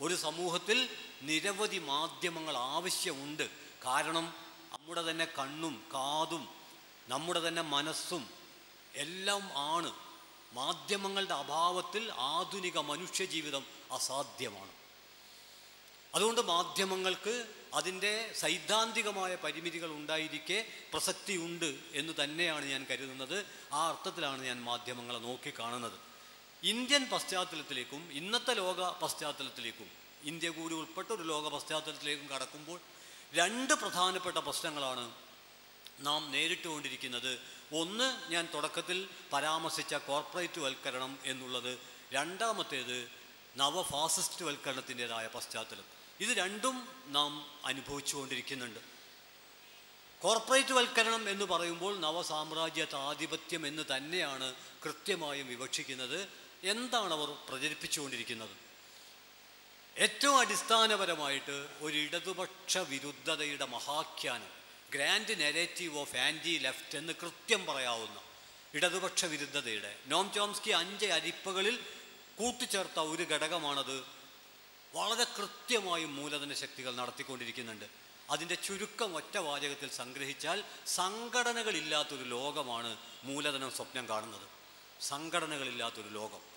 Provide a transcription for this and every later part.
ഒരു സമൂഹത്തിൽ നിരവധി മാധ്യമങ്ങൾ ആവശ്യമുണ്ട്. കാരണം നമ്മുടെ തന്നെ കണ്ണും കാതും നമ്മുടെ തന്നെ മനസ്സും എല്ലാം ആണ്. മാധ്യമങ്ങളുടെ അഭാവത്തിൽ ആധുനിക മനുഷ്യജീവിതം അസാധ്യമാണ്. അതുകൊണ്ട് മാധ്യമങ്ങൾക്ക് അതിന്റെ സൈദ്ധാന്തികമായ പരിമിതികൾ ഉണ്ടായിരിക്കെ പ്രസക്തിയുണ്ട് എന്ന് തന്നെയാണ് ഞാൻ കരുതുന്നത്. ആ അർത്ഥത്തിലാണ് ഞാൻ മാധ്യമങ്ങളെ നോക്കിക്കാണുന്നത് ഇന്ത്യൻ പശ്ചാത്തലത്തിലേക്കും ഇന്നത്തെ ലോക പശ്ചാത്തലത്തിലേക്കും ഇന്ത്യ കൂടി ഉൾപ്പെട്ട ഒരു ലോക പശ്ചാത്തലത്തിലേക്കും കടക്കുമ്പോൾ രണ്ട് പ്രധാനപ്പെട്ട പ്രശ്നങ്ങളാണ് നാം നേരിട്ടുകൊണ്ടിരിക്കുന്നത്. ഒന്ന് ഞാൻ തുടക്കത്തിൽ പരാമർശിച്ച കോർപ്പറേറ്റ് വൽക്കരണം എന്നുള്ളത്. രണ്ടാമത്തേത് നവഫാസിസ്റ്റ് വൽക്കരണത്തിന്റെതായ പശ്ചാത്തലം. ഇത് രണ്ടും നാം അനുഭവിച്ചുകൊണ്ടിരിക്കുന്നുണ്ട്. കോർപ്പറേറ്റ് വൽക്കരണം എന്ന് പറയുമ്പോൾ നവസാമ്രാജ്യത്താധിപത്യം എന്ന് തന്നെയാണ് കൃത്യമായും വിവക്ഷിക്കുന്നത്. എന്താണ് അവർ പ്രചരിപ്പിച്ചുകൊണ്ടിരിക്കുന്നത്? ഏറ്റവും അടിസ്ഥാനപരമായിട്ട് ഒരു ഇടതുപക്ഷ വിരുദ്ധതയുടെ മഹാഖ്യാനം grand narrative of anti left എന്ന് കൃത്യം പറയാവുന്ന ഇടതുപക്ഷ വിരുദ്ധതയുടെ. നോം ചോംസ്കി അഞ്ച് അരിപ്പകളിൽ കൂട്ടിച്ചേർത്ത ഒരു ഘടകമാണത്. വളരെ കൃത്യമായും മൂലധന ശക്തികൾ നടത്തിക്കൊണ്ടിരിക്കുന്നുണ്ട്. അതിന്റെ ചുരുക്കം ഒറ്റ വാചകത്തിൽ സംഗ്രഹിച്ചാൽ സംഘടനകളില്ലാത്തൊരു ലോകമാണ് മൂലധനം സ്വപ്നം കാണുന്നത്. സംഘടനകളില്ലാത്തൊരു ലോകം.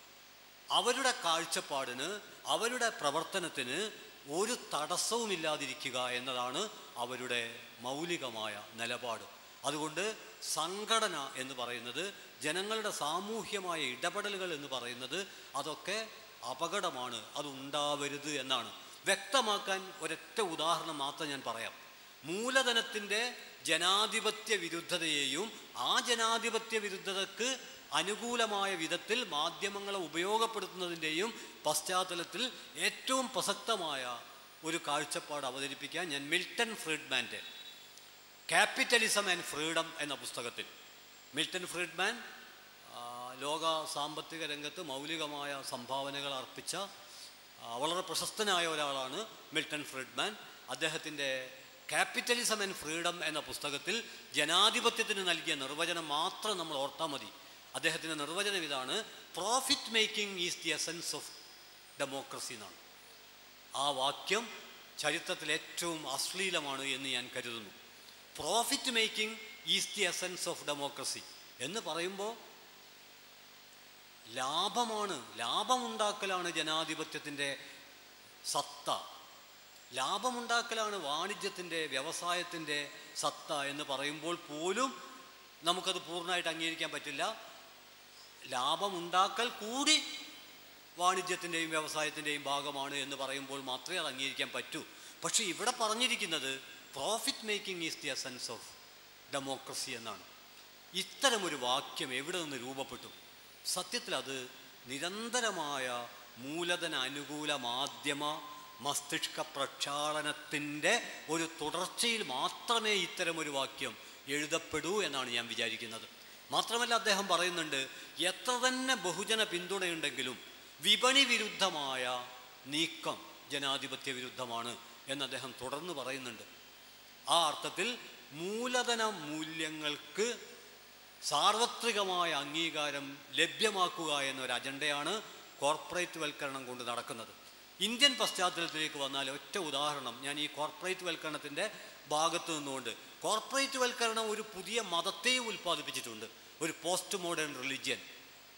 അവരുടെ കാഴ്ചപ്പാടിന് അവരുടെ പ്രവർത്തനത്തിന് ഒരു തടസ്സവുമില്ലാതിരിക്കുക എന്നതാണ് അവരുടെ മൗലികമായ നിലപാട്. അതുകൊണ്ട് സംഘടന എന്ന് പറയുന്നത് ജനങ്ങളുടെ സാമൂഹ്യമായ ഇടപെടലുകൾ എന്ന് പറയുന്നത് അതൊക്കെ അപകടമാണ് അതുണ്ടാവരുത് എന്നാണ്. വ്യക്തമാക്കാൻ ഒരൊറ്റ ഉദാഹരണം മാത്രം ഞാൻ പറയാം. മൂലധനത്തിന്റെ ജനാധിപത്യ വിരുദ്ധതയെയും ആ ജനാധിപത്യ വിരുദ്ധതക്ക് അനുകൂലമായ വിധത്തിൽ മാധ്യമങ്ങളെ ഉപയോഗപ്പെടുത്തുന്നതിന്റെയും പശ്ചാത്തലത്തിൽ ഏറ്റവും പ്രസക്തമായ ഒരു കാഴ്ചപ്പാട് അവതരിപ്പിക്കാൻ ഞാൻ മിൽട്ടൺ ഫ്രീഡ്മാന്റെ ക്യാപിറ്റലിസം ആൻഡ് ഫ്രീഡം എന്ന പുസ്തകത്തിൽ. മിൽട്ടൺ ഫ്രീഡ്മാൻ ലോക സാമ്പത്തിക രംഗത്ത് മൗലികമായ സംഭാവനകൾ അർപ്പിച്ച വളരെ പ്രശസ്തനായ ഒരാളാണ് മിൽട്ടൺ ഫ്രീഡ്മാൻ. അദ്ദേഹത്തിന്റെ ക്യാപിറ്റലിസം ആൻഡ് ഫ്രീഡം എന്ന പുസ്തകത്തിൽ ജനാധിപത്യത്തിന് നൽകിയ നിർവചനം മാത്രം നമ്മൾ ഓർത്താൽ മതി. അദ്ദേഹത്തിന്റെ നിർവചനം ഇതാണ് profit making is the essence of democracy എന്നാണ്. ആ വാക്യം ചരിത്രത്തിൽ ഏറ്റവും അശ്ലീലമാണ് എന്ന് ഞാൻ കരുതുന്നു. Profit making is the essence of democracy എന്ന് പറയുമ്പോൾ ലാഭമാണ് ലാഭമുണ്ടാക്കലാണ് ജനാധിപത്യത്തിന്റെ സത്ത. ലാഭമുണ്ടാക്കലാണ് വാണിജ്യത്തിന്റെ വ്യവസായത്തിന്റെ സത്ത എന്ന് പറയുമ്പോൾ പോലും നമുക്കത് പൂർണമായിട്ട് അംഗീകരിക്കാൻ പറ്റില്ല. ലാഭമുണ്ടാക്കൽ കൂടി വാണിജ്യത്തിന്റെയും വ്യവസായത്തിന്റെയും ഭാഗമാണ് എന്ന് പറയുമ്പോൾ മാത്രമേ അത് അംഗീകരിക്കാൻ പറ്റൂ. പക്ഷേ ഇവിടെ പറഞ്ഞിരിക്കുന്നത് profit making is the essence of democracy എന്നാണ്. ഇത്തരമൊരു വാക്യം എവിടെ നിന്ന് രൂപപ്പെട്ടു? സത്യത്തിൽ അത് നിരന്തരമായ മൂലധന അനുകൂല മാധ്യമ മസ്തിഷ്ക പ്രക്ഷാളനത്തിന്റെ ഒരു തുടർച്ചയിൽ മാത്രമേ ഇത്തരമൊരു വാക്യം എഴുതപ്പെടൂ എന്നാണ് ഞാൻ വിചാരിക്കുന്നത്. മാത്രമല്ല അദ്ദേഹം പറയുന്നുണ്ട് എത്ര തന്നെ ബഹുജന പിന്തുണയുണ്ടെങ്കിലും വിപണി വിരുദ്ധമായ നീക്കം ജനാധിപത്യ വിരുദ്ധമാണ് എന്ന് അദ്ദേഹം തുടർന്ന് പറയുന്നുണ്ട്. ആ അർത്ഥത്തിൽ മൂലധന മൂല്യങ്ങൾക്ക് സാർവത്രികമായ അംഗീകാരം ലഭ്യമാക്കുക എന്നൊരു അജണ്ടയാണ് കോർപ്പറേറ്റ് വൽക്കരണം കൊണ്ട് നടക്കുന്നത്. ഇന്ത്യൻ പശ്ചാത്തലത്തിലേക്ക് വന്നാൽ ഒറ്റ ഉദാഹരണം ഞാൻ ഈ കോർപ്പറേറ്റ് വൽക്കരണത്തിന്റെ ഭാഗത്ത് നിന്നുകൊണ്ട് കോർപ്പറേറ്റ് വൽക്കരണം ഒരു പുതിയ മതത്തെയും ഉൽപ്പാദിപ്പിച്ചിട്ടുണ്ട്. ഒരു പോസ്റ്റ് മോഡേൺ റിലിജ്യൻ.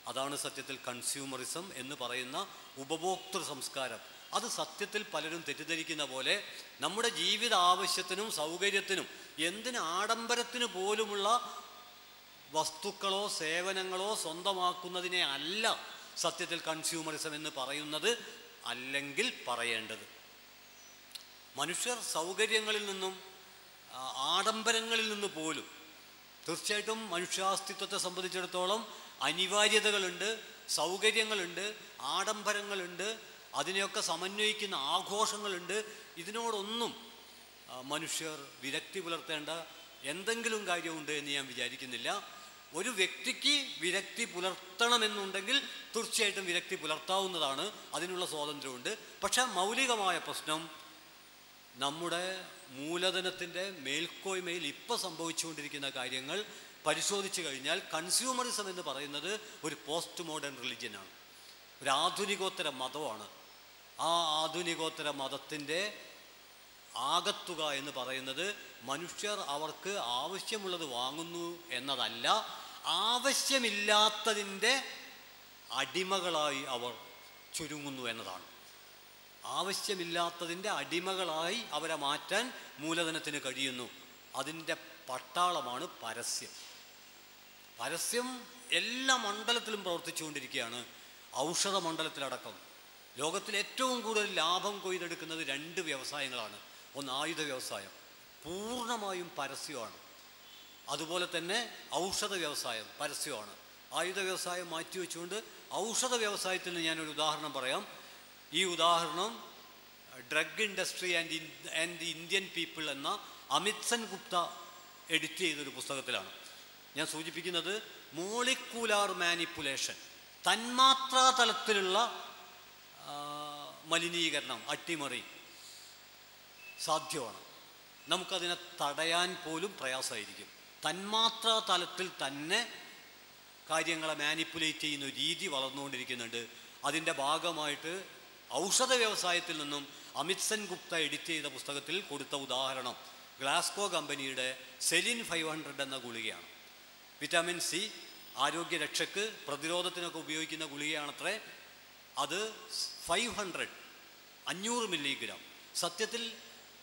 അതാണ് സത്യത്തിൽ കൺസ്യൂമറിസം എന്ന് പറയുന്ന ഉപഭോക്തൃ സംസ്കാരം. അത് സത്യത്തിൽ പലരും തെറ്റിദ്ധരിക്കുന്ന പോലെ നമ്മുടെ ജീവിത ആവശ്യത്തിനും സൗകര്യത്തിനും എന്തിന് ആഡംബരത്തിന് പോലുമുള്ള വസ്തുക്കളോ സേവനങ്ങളോ സ്വന്തമാക്കുന്നതിനെ അല്ല സത്യത്തിൽ കൺസ്യൂമറിസം എന്ന് പറയുന്നത് അല്ലെങ്കിൽ പറയേണ്ടത്. മനുഷ്യർ സൗകര്യങ്ങളിൽ നിന്നും ആഡംബരങ്ങളിൽ നിന്ന് പോലും തീർച്ചയായിട്ടും മനുഷ്യാസ്തിത്വത്തെ സംബന്ധിച്ചിടത്തോളം അനിവാര്യതകളുണ്ട് സൗകര്യങ്ങളുണ്ട് ആഡംബരങ്ങളുണ്ട് അതിനെയൊക്കെ സമന്വയിക്കുന്ന ആഘോഷങ്ങളുണ്ട്. ഇതിനോടൊന്നും മനുഷ്യർ വിരക്തി പുലർത്തേണ്ട എന്തെങ്കിലും കാര്യമുണ്ട് എന്ന് ഞാൻ വിചാരിക്കുന്നില്ല. ഒരു വ്യക്തിക്ക് വിരക്തി പുലർത്തണമെന്നുണ്ടെങ്കിൽ തീർച്ചയായിട്ടും വിരക്തി പുലർത്താവുന്നതാണ് അതിനുള്ള സ്വാതന്ത്ര്യമുണ്ട്. പക്ഷേ മൗലികമായ പ്രശ്നം നമ്മുടെ മൂലധനത്തിന്റെ മേൽക്കോയ്മയിൽ ഇപ്പോൾ സംഭവിച്ചുകൊണ്ടിരിക്കുന്ന കാര്യങ്ങൾ പരിശോധിച്ചു കഴിഞ്ഞാൽ കൺസ്യൂമറിസം എന്ന് പറയുന്നത് ഒരു പോസ്റ്റ് മോഡേൺ റിലിജ്യനാണ് ഒരു ആധുനികോത്തര മതമാണ്. ആ ആധുനികോത്തര മതത്തിന്റെ ആകത്തുക എന്ന് പറയുന്നത് മനുഷ്യർ അവർക്ക് ആവശ്യമുള്ളത് വാങ്ങുന്നു എന്നതല്ല ആവശ്യമില്ലാത്തതിന്റെ അടിമകളായി അവർ ചുരുങ്ങുന്നു എന്നതാണ്. ആവശ്യമില്ലാത്തതിന്റെ അടിമകളായി അവരെ മാറ്റാൻ മൂലധനത്തിന് കഴിയുന്നു. അതിന്റെ പട്ടാളമാണ് പരസ്യം. പരസ്യം എല്ലാ മണ്ഡലത്തിലും പ്രവർത്തിച്ചുകൊണ്ടിരിക്കുകയാണ്. ഔഷധ മണ്ഡലത്തിലടക്കം. ലോകത്തിൽ ഏറ്റവും കൂടുതൽ ലാഭം കൊയ്തെടുക്കുന്നത് രണ്ട് വ്യവസായങ്ങളാണ്. ഒന്ന് ആയുധ വ്യവസായം. പൂർണമായും പരസ്യമാണ്. അതുപോലെ തന്നെ ഔഷധ വ്യവസായം പരസ്യമാണ്. ആയുധ വ്യവസായം മാറ്റിവെച്ചുകൊണ്ട് ഔഷധ വ്യവസായത്തിന് ഞാനൊരു ഉദാഹരണം പറയാം. ഈ ഉദാഹരണം drug industry and and Indian people എന്ന അമിത് സെൻ ഗുപ്ത എഡിറ്റ് ചെയ്തൊരു പുസ്തകത്തിലാണ്. ഞാൻ സൂചിപ്പിക്കുന്നത് മോളിക്കൂലാർ മാനിപ്പുലേഷൻ തന്മാത്രാ തലത്തിലുള്ള മലിനീകരണം അട്ടിമറി സാധ്യമാണ്. നമുക്കതിനെ തടയാൻ പോലും പ്രയാസമായിരിക്കും. തന്മാത്രാ തലത്തിൽ തന്നെ കാര്യങ്ങളെ മാനിപ്പുലേറ്റ് ചെയ്യുന്ന രീതി വളർന്നുകൊണ്ടിരിക്കുന്നുണ്ട്. അതിന്റെ ഭാഗമായിട്ട് ഔഷധ വ്യവസായത്തിൽ നിന്നും അമിത് സെൻ ഗുപ്ത എഡിറ്റ് ചെയ്ത പുസ്തകത്തിൽ കൊടുത്ത ഉദാഹരണം ഗ്ലാസ്കോ കമ്പനിയുടെ സെലിൻ ഫൈവ് ഹൺഡ്രഡ് എന്ന ഗുളികയാണ്. വിറ്റാമിൻ സി ആരോഗ്യരക്ഷയ്ക്ക് പ്രതിരോധത്തിനൊക്കെ ഉപയോഗിക്കുന്ന ഗുളികയാണത്രേ. അത് ഫൈവ് ഹൺഡ്രഡ് അഞ്ഞൂറ് മില്ലിഗ്രാം. സത്യത്തിൽ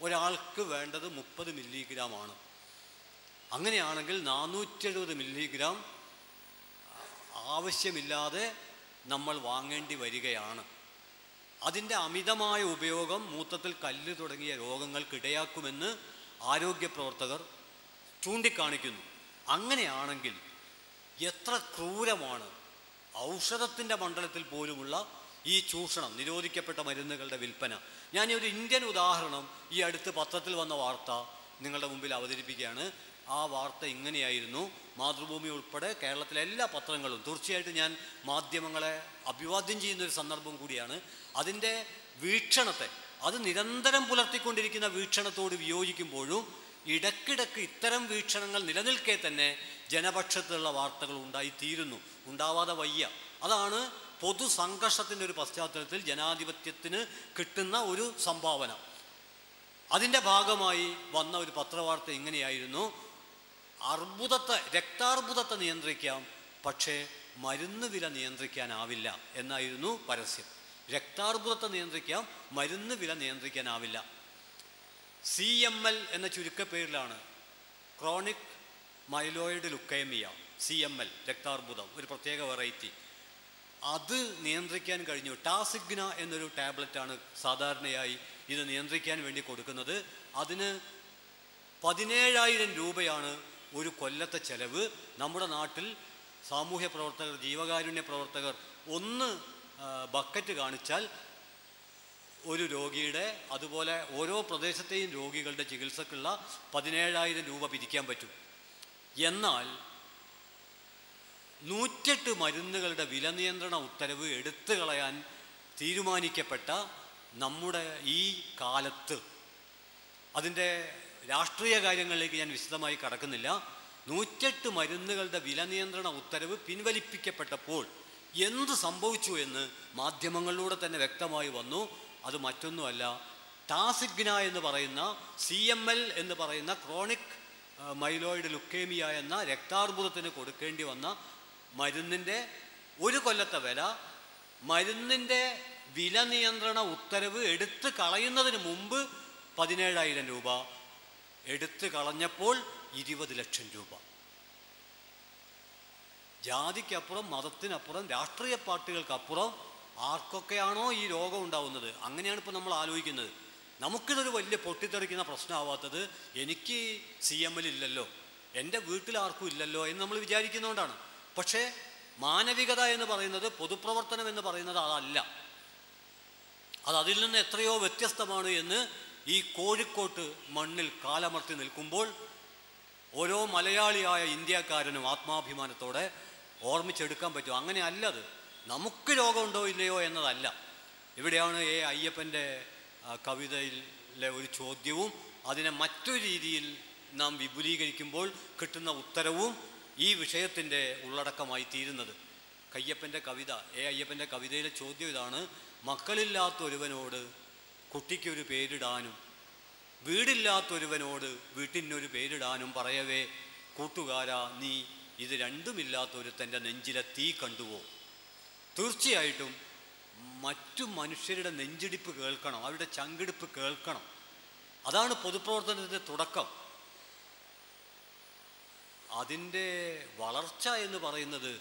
ഒരാൾക്ക് വേണ്ടത് മുപ്പത് മില്ലിഗ്രാമാണ്. അങ്ങനെയാണെങ്കിൽ നാനൂറ്റി എഴുപത് മില്ലിഗ്രാം ആവശ്യമില്ലാതെ നമ്മൾ വാങ്ങേണ്ടി വരികയാണ്. അതിന്റെ അമിതമായ ഉപയോഗം മൂത്രത്തിൽ കല്ല് തുടങ്ങിയ രോഗങ്ങൾക്കിടയാക്കുമെന്ന് ആരോഗ്യ പ്രവർത്തകർ ചൂണ്ടിക്കാണിക്കുന്നു. അങ്ങനെയാണെങ്കിൽ എത്ര ക്രൂരമാണ് ഔഷധത്തിന്റെ മണ്ഡലത്തിൽ പോലുമുള്ള ഈ ചൂഷണം നിരോധിക്കപ്പെട്ട മരുന്നുകളുടെ വിൽപ്പന. ഞാൻ ഒരു ഇന്ത്യൻ ഉദാഹരണം ഈ അടുത്ത് പത്രത്തിൽ വന്ന വാർത്ത നിങ്ങളുടെ മുമ്പിൽ അവതരിപ്പിക്കുകയാണ്. ആ വാർത്ത ഇങ്ങനെയായിരുന്നു. മാതൃഭൂമി ഉൾപ്പെടെ കേരളത്തിലെ എല്ലാ പത്രങ്ങളും തീർച്ചയായിട്ടും ഞാൻ മാധ്യമങ്ങളെ അഭിവാദ്യം ചെയ്യുന്ന ഒരു സന്ദർഭം കൂടിയാണ്. അതിന്റെ വീക്ഷണത്തെ അത് നിരന്തരം പുലർത്തിക്കൊണ്ടിരിക്കുന്ന വീക്ഷണത്തോട് വിയോജിക്കുമ്പോഴും ഇടക്കിടക്ക് ഇത്തരം വീക്ഷണങ്ങൾ നിലനിൽക്കെ തന്നെ ജനപക്ഷത്തുള്ള വാർത്തകൾ ഉണ്ടായിത്തീരുന്നു. ഉണ്ടാവാതെ വയ്യ. അതാണ് പൊതു സംഘർഷത്തിന്റെ ഒരു പശ്ചാത്തലത്തിൽ ജനാധിപത്യത്തിന് കിട്ടുന്ന ഒരു സംഭാവന. അതിന്റെ ഭാഗമായി വന്ന ഒരു പത്രവാർത്ത ഇങ്ങനെയായിരുന്നു. അർബുദത്തെ രക്താർബുദത്തെ നിയന്ത്രിക്കാം പക്ഷേ മരുന്ന് വില നിയന്ത്രിക്കാനാവില്ല എന്നായിരുന്നു പരസ്യം. രക്താർബുദത്തെ നിയന്ത്രിക്കാം മരുന്ന് വില നിയന്ത്രിക്കാനാവില്ല. സി എം എൽ എന്ന ചുരുക്കപ്പേരിലാണ് chronic myeloid leukaemia C M L രക്താർബുദം ഒരു പ്രത്യേക വെറൈറ്റി. അത് നിയന്ത്രിക്കാൻ കഴിഞ്ഞു. ടാസിഗ്ന എന്നൊരു ടാബ്ലറ്റാണ് സാധാരണയായി ഇത് നിയന്ത്രിക്കാൻ വേണ്ടി കൊടുക്കുന്നത്. അതിന് പതിനേഴായിരം രൂപയാണ് ഒരു കൊല്ലത്തെ ചെലവ്. നമ്മുടെ നാട്ടിൽ സാമൂഹ്യ പ്രവർത്തകർ ജീവകാരുണ്യ പ്രവർത്തകർ ഒന്ന് ബക്കറ്റ് കാണിച്ചാൽ ഒരു രോഗിയുടെ അതുപോലെ ഓരോ പ്രദേശത്തെയും രോഗികളുടെ ചികിത്സക്കുള്ള പതിനേഴായിരം രൂപ പിരിക്കാൻ പറ്റും. എന്നാൽ നൂറ്റെട്ട് മരുന്നുകളുടെ വില നിയന്ത്രണ ഉത്തരവ് എടുത്തു കളയാൻ തീരുമാനിക്കപ്പെട്ട നമ്മുടെ ഈ കാലത്ത്. അതിന്റെ രാഷ്ട്രീയ കാര്യങ്ങളിലേക്ക് ഞാൻ വിശദമായി കടക്കുന്നില്ല. നൂറ്റെട്ട് മരുന്നുകളുടെ വില നിയന്ത്രണ ഉത്തരവ് പിൻവലിപ്പിക്കപ്പെട്ടപ്പോൾ എന്ത് സംഭവിച്ചു എന്ന് മാധ്യമങ്ങളിലൂടെ തന്നെ വ്യക്തമായി വന്നു. അത് മറ്റൊന്നുമല്ല ടാസിഗ്ന എന്ന് പറയുന്ന സി എം എൽ എന്ന് പറയുന്ന ക്രോണിക് മൈലോയിഡ് ലുക്കേമിയ എന്ന രക്താർബുദത്തിന് കൊടുക്കേണ്ടി വന്ന മരുന്നിന്റെ ഒരു കൊല്ലത്തെ വില മരുന്നിന്റെ വില നിയന്ത്രണ ഉത്തരവ് എടുത്ത് കളയുന്നതിന് മുമ്പ് പതിനേഴായിരം രൂപ. എടുത്തു കളഞ്ഞപ്പോൾ ഇരുപത് ലക്ഷം രൂപ. ജാതിക്കപ്പുറം മതത്തിനപ്പുറം രാഷ്ട്രീയ പാർട്ടികൾക്കപ്പുറം ആർക്കൊക്കെയാണോ ഈ രോഗം ഉണ്ടാവുന്നത്? അങ്ങനെയാണ് ഇപ്പോൾ നമ്മൾ ആലോചിക്കുന്നത്. നമുക്കിതൊരു വലിയ പൊട്ടിത്തെറിക്കുന്ന പ്രശ്നമാവാത്തത് എനിക്ക് സി എം എൽ ഇല്ലല്ലോ എന്റെ വീട്ടിൽ ആർക്കും ഇല്ലല്ലോ എന്ന് നമ്മൾ വിചാരിക്കുന്നതുകൊണ്ടാണ് പക്ഷേ മാനവികത എന്ന് പറയുന്നത് പൊതുപ്രവർത്തനം എന്ന് പറയുന്നത് അതല്ല. അത് അതിൽ നിന്ന് എത്രയോ വ്യത്യസ്തമാണ് എന്ന് ഈ കോഴിക്കോട്ട് മണ്ണിൽ കാലമർത്തി നിൽക്കുമ്പോൾ ഓരോ മലയാളിയായ ഇന്ത്യക്കാരനും ആത്മാഭിമാനത്തോടെ ഓർമ്മിച്ചെടുക്കാൻ പറ്റും. അങ്ങനെ അല്ലത് നമുക്ക് രോഗമുണ്ടോ ഇല്ലയോ എന്നതല്ല. ഇവിടെയാണ് എ അയ്യപ്പന്റെ കവിതയിലെ ഒരു ചോദ്യവും അതിനെ മറ്റൊരു രീതിയിൽ നാം വിപുലീകരിക്കുമ്പോൾ കിട്ടുന്ന ഉത്തരവും ഈ വിഷയത്തിന്റെ ഉള്ളടക്കമായി തീരുന്നത് കയ്യപ്പന്റെ കവിത എ അയ്യപ്പന്റെ കവിതയിലെ ചോദ്യം ഇതാണ്. മക്കളില്ലാത്ത ഒരുവനോട് കുട്ടിക്കൊരു പേരിടാനും വീടില്ലാത്തൊരുവനോട് വീട്ടിനൊരു പേരിടാനും പറയവേ കൂട്ടുകാരാ നീ ഇത് രണ്ടുമില്ലാത്തൊരുത്തന്റെ നെഞ്ചിലെ തീ കണ്ടുവോ? തീർച്ചയായിട്ടും മറ്റു മനുഷ്യരുടെ നെഞ്ചിടിപ്പ് കേൾക്കണം അവരുടെ ചങ്കിടിപ്പ് കേൾക്കണം. അതാണ് പൊതുപ്രവർത്തനത്തിന്റെ തുടക്കം. അതിന്റെ വളർച്ച എന്ന് പറയുന്നത്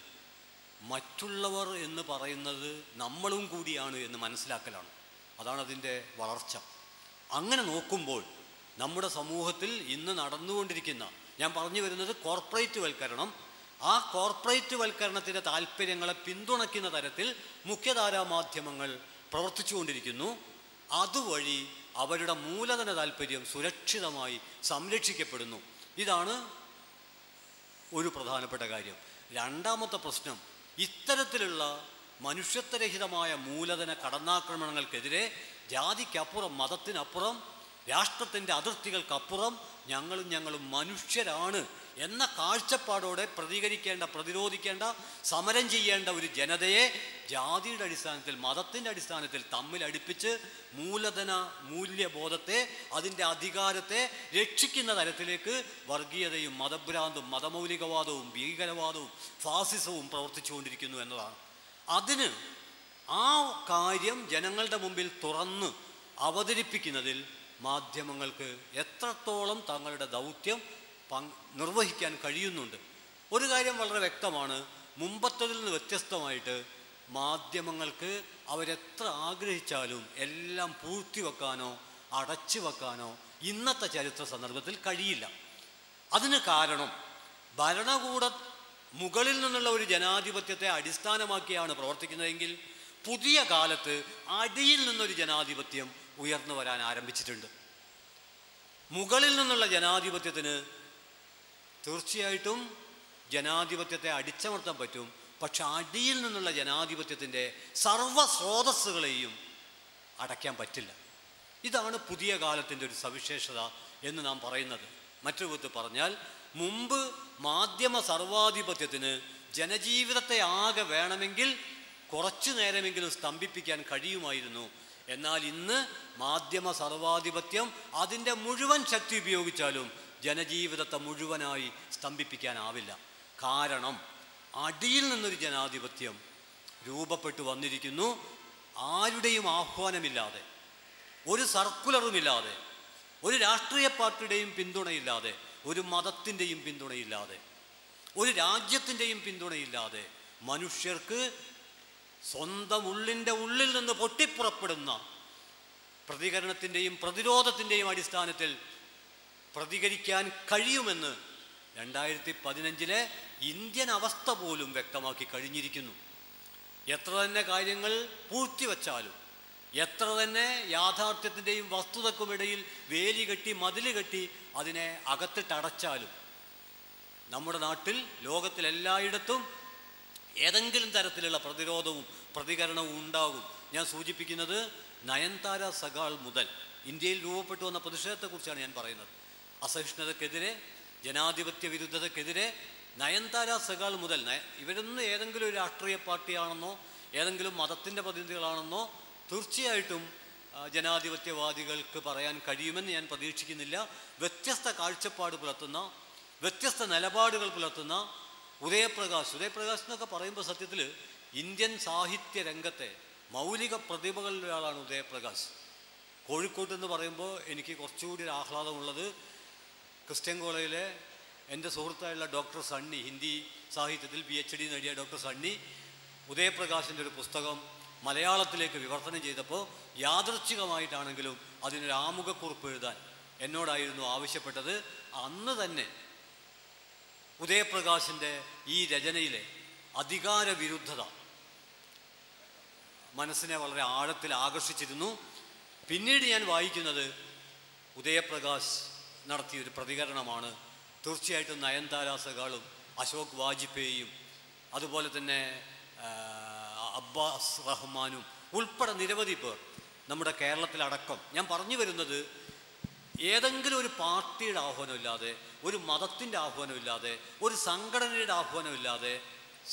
മറ്റുള്ളവർ എന്ന് പറയുന്നത് നമ്മളും കൂടിയാണ് എന്ന് മനസ്സിലാക്കലാണ്. അതാണ് അതിന്റെ വളർച്ച. അങ്ങനെ നോക്കുമ്പോൾ നമ്മുടെ സമൂഹത്തിൽ ഇന്ന് നടന്നുകൊണ്ടിരിക്കുന്ന ഞാൻ പറഞ്ഞു വരുന്നത് കോർപ്പറേറ്റ് വൽക്കരണം ആ കോർപ്പറേറ്റ് വൽക്കരണത്തിന്റെ താല്പര്യങ്ങളെ പിന്തുണയ്ക്കുന്ന തരത്തിൽ മുഖ്യധാരാ മാധ്യമങ്ങൾ പ്രവർത്തിച്ചുകൊണ്ടിരിക്കുന്നു. അതുവഴി അവരുടെ മൂലധന താല്പര്യം സുരക്ഷിതമായി സംരക്ഷിക്കപ്പെടുന്നു. ഇതാണ് ഒരു പ്രധാനപ്പെട്ട കാര്യം. രണ്ടാമത്തെ പ്രശ്നം ഇത്തരത്തിലുള്ള മനുഷ്യത്വരഹിതമായ മൂലധന കടന്നാക്രമണങ്ങൾക്കെതിരെ ജാതിക്കപ്പുറം മതത്തിനപ്പുറം രാഷ്ട്രത്തിന്റെ അതിർത്തികൾക്കപ്പുറം ഞങ്ങളും ഞങ്ങളും മനുഷ്യരാണ് എന്ന കാഴ്ചപ്പാടോടെ പ്രതികരിക്കേണ്ട പ്രതിരോധിക്കേണ്ട സമരം ചെയ്യേണ്ട ഒരു ജനതയെ ജാതിയുടെ അടിസ്ഥാനത്തിൽ മതത്തിന്റെ അടിസ്ഥാനത്തിൽ തമ്മിൽ അടുപ്പിച്ച് മൂലധന മൂല്യബോധത്തെ അതിന്റെ അധികാരത്തെ രക്ഷിക്കുന്ന തരത്തിലേക്ക് വർഗീയതയും മതഭ്രാന്തും മതമൗലികവാദവും ഭീകരവാദവും ഫാസിസവും പ്രവർത്തിച്ചുകൊണ്ടിരിക്കുന്നു എന്നതാണ്. അതിന് ആ കാര്യം ജനങ്ങളുടെ മുമ്പിൽ തുറന്ന് അവതരിപ്പിക്കുന്നതിൽ മാധ്യമങ്ങൾക്ക് എത്രത്തോളം തങ്ങളുടെ ദൗത്യം നിർവഹിക്കാൻ കഴിയുന്നുണ്ട്. ഒരു കാര്യം വളരെ വ്യക്തമാണ്. മുമ്പത്തതിൽ നിന്ന് വ്യത്യസ്തമായിട്ട് മാധ്യമങ്ങൾക്ക് അവരെത്ര ആഗ്രഹിച്ചാലും എല്ലാം പൂഴ്ത്തിവെക്കാനോ അടച്ചു വെക്കാനോ ഇന്നത്തെ ചരിത്ര സന്ദർഭത്തിൽ കഴിയില്ല. അതിന് കാരണം ഭരണകൂട മുകളിൽ നിന്നുള്ള ഒരു ജനാധിപത്യത്തെ അടിസ്ഥാനമാക്കിയാണ് പ്രവർത്തിക്കുന്നതെങ്കിൽ പുതിയ കാലത്ത് അടിയിൽ നിന്നൊരു ജനാധിപത്യം ഉയർന്നു വരാൻ ആരംഭിച്ചിട്ടുണ്ട്. മുകളിൽ നിന്നുള്ള ജനാധിപത്യത്തിന് തീർച്ചയായിട്ടും ജനാധിപത്യത്തെ അടിച്ചമർത്താൻ പറ്റും. പക്ഷെ അടിയിൽ നിന്നുള്ള ജനാധിപത്യത്തിന്റെ സർവസ്രോതസ്സുകളെയും അടയ്ക്കാൻ പറ്റില്ല. ഇതാണ് പുതിയ കാലത്തിന്റെ ഒരു സവിശേഷത എന്ന് നാം പറയുന്നത്. മറ്റൊരു വിധത്തിൽ പറഞ്ഞാൽ മുമ്പ് മാധ്യമ സർവാധിപത്യത്തിന് ജനജീവിതത്തെ ആകെ വേണമെങ്കിൽ കുറച്ചു നേരമെങ്കിലും സ്തംഭിപ്പിക്കാൻ കഴിയുമായിരുന്നു. എന്നാൽ ഇന്ന് മാധ്യമ സർവാധിപത്യം അതിന്റെ മുഴുവൻ ശക്തി ഉപയോഗിച്ചാലും ജനജീവിതത്തെ മുഴുവനായി സ്തംഭിപ്പിക്കാനാവില്ല. കാരണം അടിയിൽ നിന്നൊരു ജനാധിപത്യം രൂപപ്പെട്ടു വന്നിരിക്കുന്നു. ആരുടെയും ആഹ്വാനമില്ലാതെ ഒരു സർക്കുലറുമില്ലാതെ ഒരു രാഷ്ട്രീയ പാർട്ടിയുടെയും പിന്തുണയില്ലാതെ ഒരു മതത്തിന്റെയും പിന്തുണയില്ലാതെ ഒരു രാജ്യത്തിന്റെയും പിന്തുണയില്ലാതെ മനുഷ്യർക്ക് സ്വന്തം ഉള്ളിന്റെ ഉള്ളിൽ നിന്ന് പൊട്ടിപ്പുറപ്പെടുന്ന പ്രതികരണത്തിന്റെയും പ്രതിരോധത്തിന്റെയും അടിസ്ഥാനത്തിൽ പ്രതികരിക്കാൻ കഴിയുമെന്ന് രണ്ടായിരത്തി പതിനഞ്ചിലെ ഇന്ത്യൻ അവസ്ഥ പോലും വ്യക്തമാക്കി കഴിഞ്ഞിരിക്കുന്നു. എത്ര തന്നെ കാര്യങ്ങൾ പൂഴ്ത്തിവെച്ചാലും എത്ര തന്നെ യാഥാർത്ഥ്യത്തിന്റെയും വസ്തുതക്കുമിടയിൽ വേലി കെട്ടി മതിൽ കെട്ടി അതിനെ അകത്തിട്ടടച്ചാലും നമ്മുടെ നാട്ടിൽ ലോകത്തിലെല്ലായിടത്തും ഏതെങ്കിലും തരത്തിലുള്ള പ്രതിരോധവും പ്രതികരണവും ഉണ്ടാകും. ഞാൻ സൂചിപ്പിക്കുന്നത് നയൻതാര സഗാൾ മുതൽ ഇന്ത്യയിൽ രൂപപ്പെട്ടു വന്ന പ്രതിഷേധത്തെക്കുറിച്ചാണ് ഞാൻ പറയുന്നത്. അസഹിഷ്ണുതക്കെതിരെ ജനാധിപത്യ വിരുദ്ധതക്കെതിരെ നയൻതാര സഗാൾ മുതൽ ഇവരൊന്നും ഏതെങ്കിലും ഒരു രാഷ്ട്രീയ പാർട്ടിയാണെന്നോ ഏതെങ്കിലും മതത്തിന്റെ പ്രതിനിധികളാണെന്നോ തീർച്ചയായിട്ടും ജനാധിപത്യവാദികൾക്ക് പറയാൻ കഴിയുമെന്ന് ഞാൻ പ്രതീക്ഷിക്കുന്നില്ല. വ്യത്യസ്ത കാഴ്ചപ്പാട് പുലർത്തുന്ന വ്യത്യസ്ത നിലപാടുകൾ പുലർത്തുന്ന ഉദയപ്രകാശ്. ഉദയപ്രകാശ് എന്നൊക്കെ പറയുമ്പോൾ സത്യത്തിൽ ഇന്ത്യൻ സാഹിത്യ രംഗത്തെ മൗലിക പ്രതിഭകളിൽ ഒരാളാണ് ഉദയപ്രകാശ്. കോഴിക്കോട്ട് എന്ന് പറയുമ്പോൾ എനിക്ക് കുറച്ചുകൂടി ഒരു ആഹ്ലാദമുള്ളത് ക്രിസ്ത്യൻ കോളേജിലെ എന്റെ സുഹൃത്തായുള്ള ഡോക്ടർ സണ്ണി ഹിന്ദി സാഹിത്യത്തിൽ പി എച്ച് ഡി നേടിയ ഡോക്ടർ സണ്ണി ഉദയപ്രകാശിന്റെ ഒരു പുസ്തകം മലയാളത്തിലേക്ക് വിവർത്തനം ചെയ്തപ്പോൾ യാദൃച്ഛികമായിട്ടാണെങ്കിലും അതിനൊരു ആമുഖക്കുറിപ്പ് എഴുതാൻ എന്നോടായിരുന്നു ആവശ്യപ്പെട്ടത്. അന്ന് തന്നെ ഉദയപ്രകാശിന്റെ ഈ രചനയിലെ അധികാര വിരുദ്ധത മനസ്സിനെ വളരെ ആഴത്തിൽ ആകർഷിച്ചിരുന്നു. പിന്നീട് ഞാൻ വായിക്കുന്നത് ഉദയപ്രകാശ് നടത്തിയ ഒരു പ്രതികരണമാണ്. തീർച്ചയായിട്ടും നയൻതാര സഖാളും അശോക് വാജ്പേയിയും അതുപോലെ തന്നെ അബ്ബാസ് റഹ്മാനും ഉൾപ്പെടെ നിരവധി പേർ നമ്മുടെ കേരളത്തിലടക്കം. ഞാൻ പറഞ്ഞു വരുന്നത് ഏതെങ്കിലും ഒരു പാർട്ടിയുടെ ആഹ്വാനമില്ലാതെ ഒരു മതത്തിന്റെ ആഹ്വാനമില്ലാതെ ഒരു സംഘടനയുടെ ആഹ്വാനമില്ലാതെ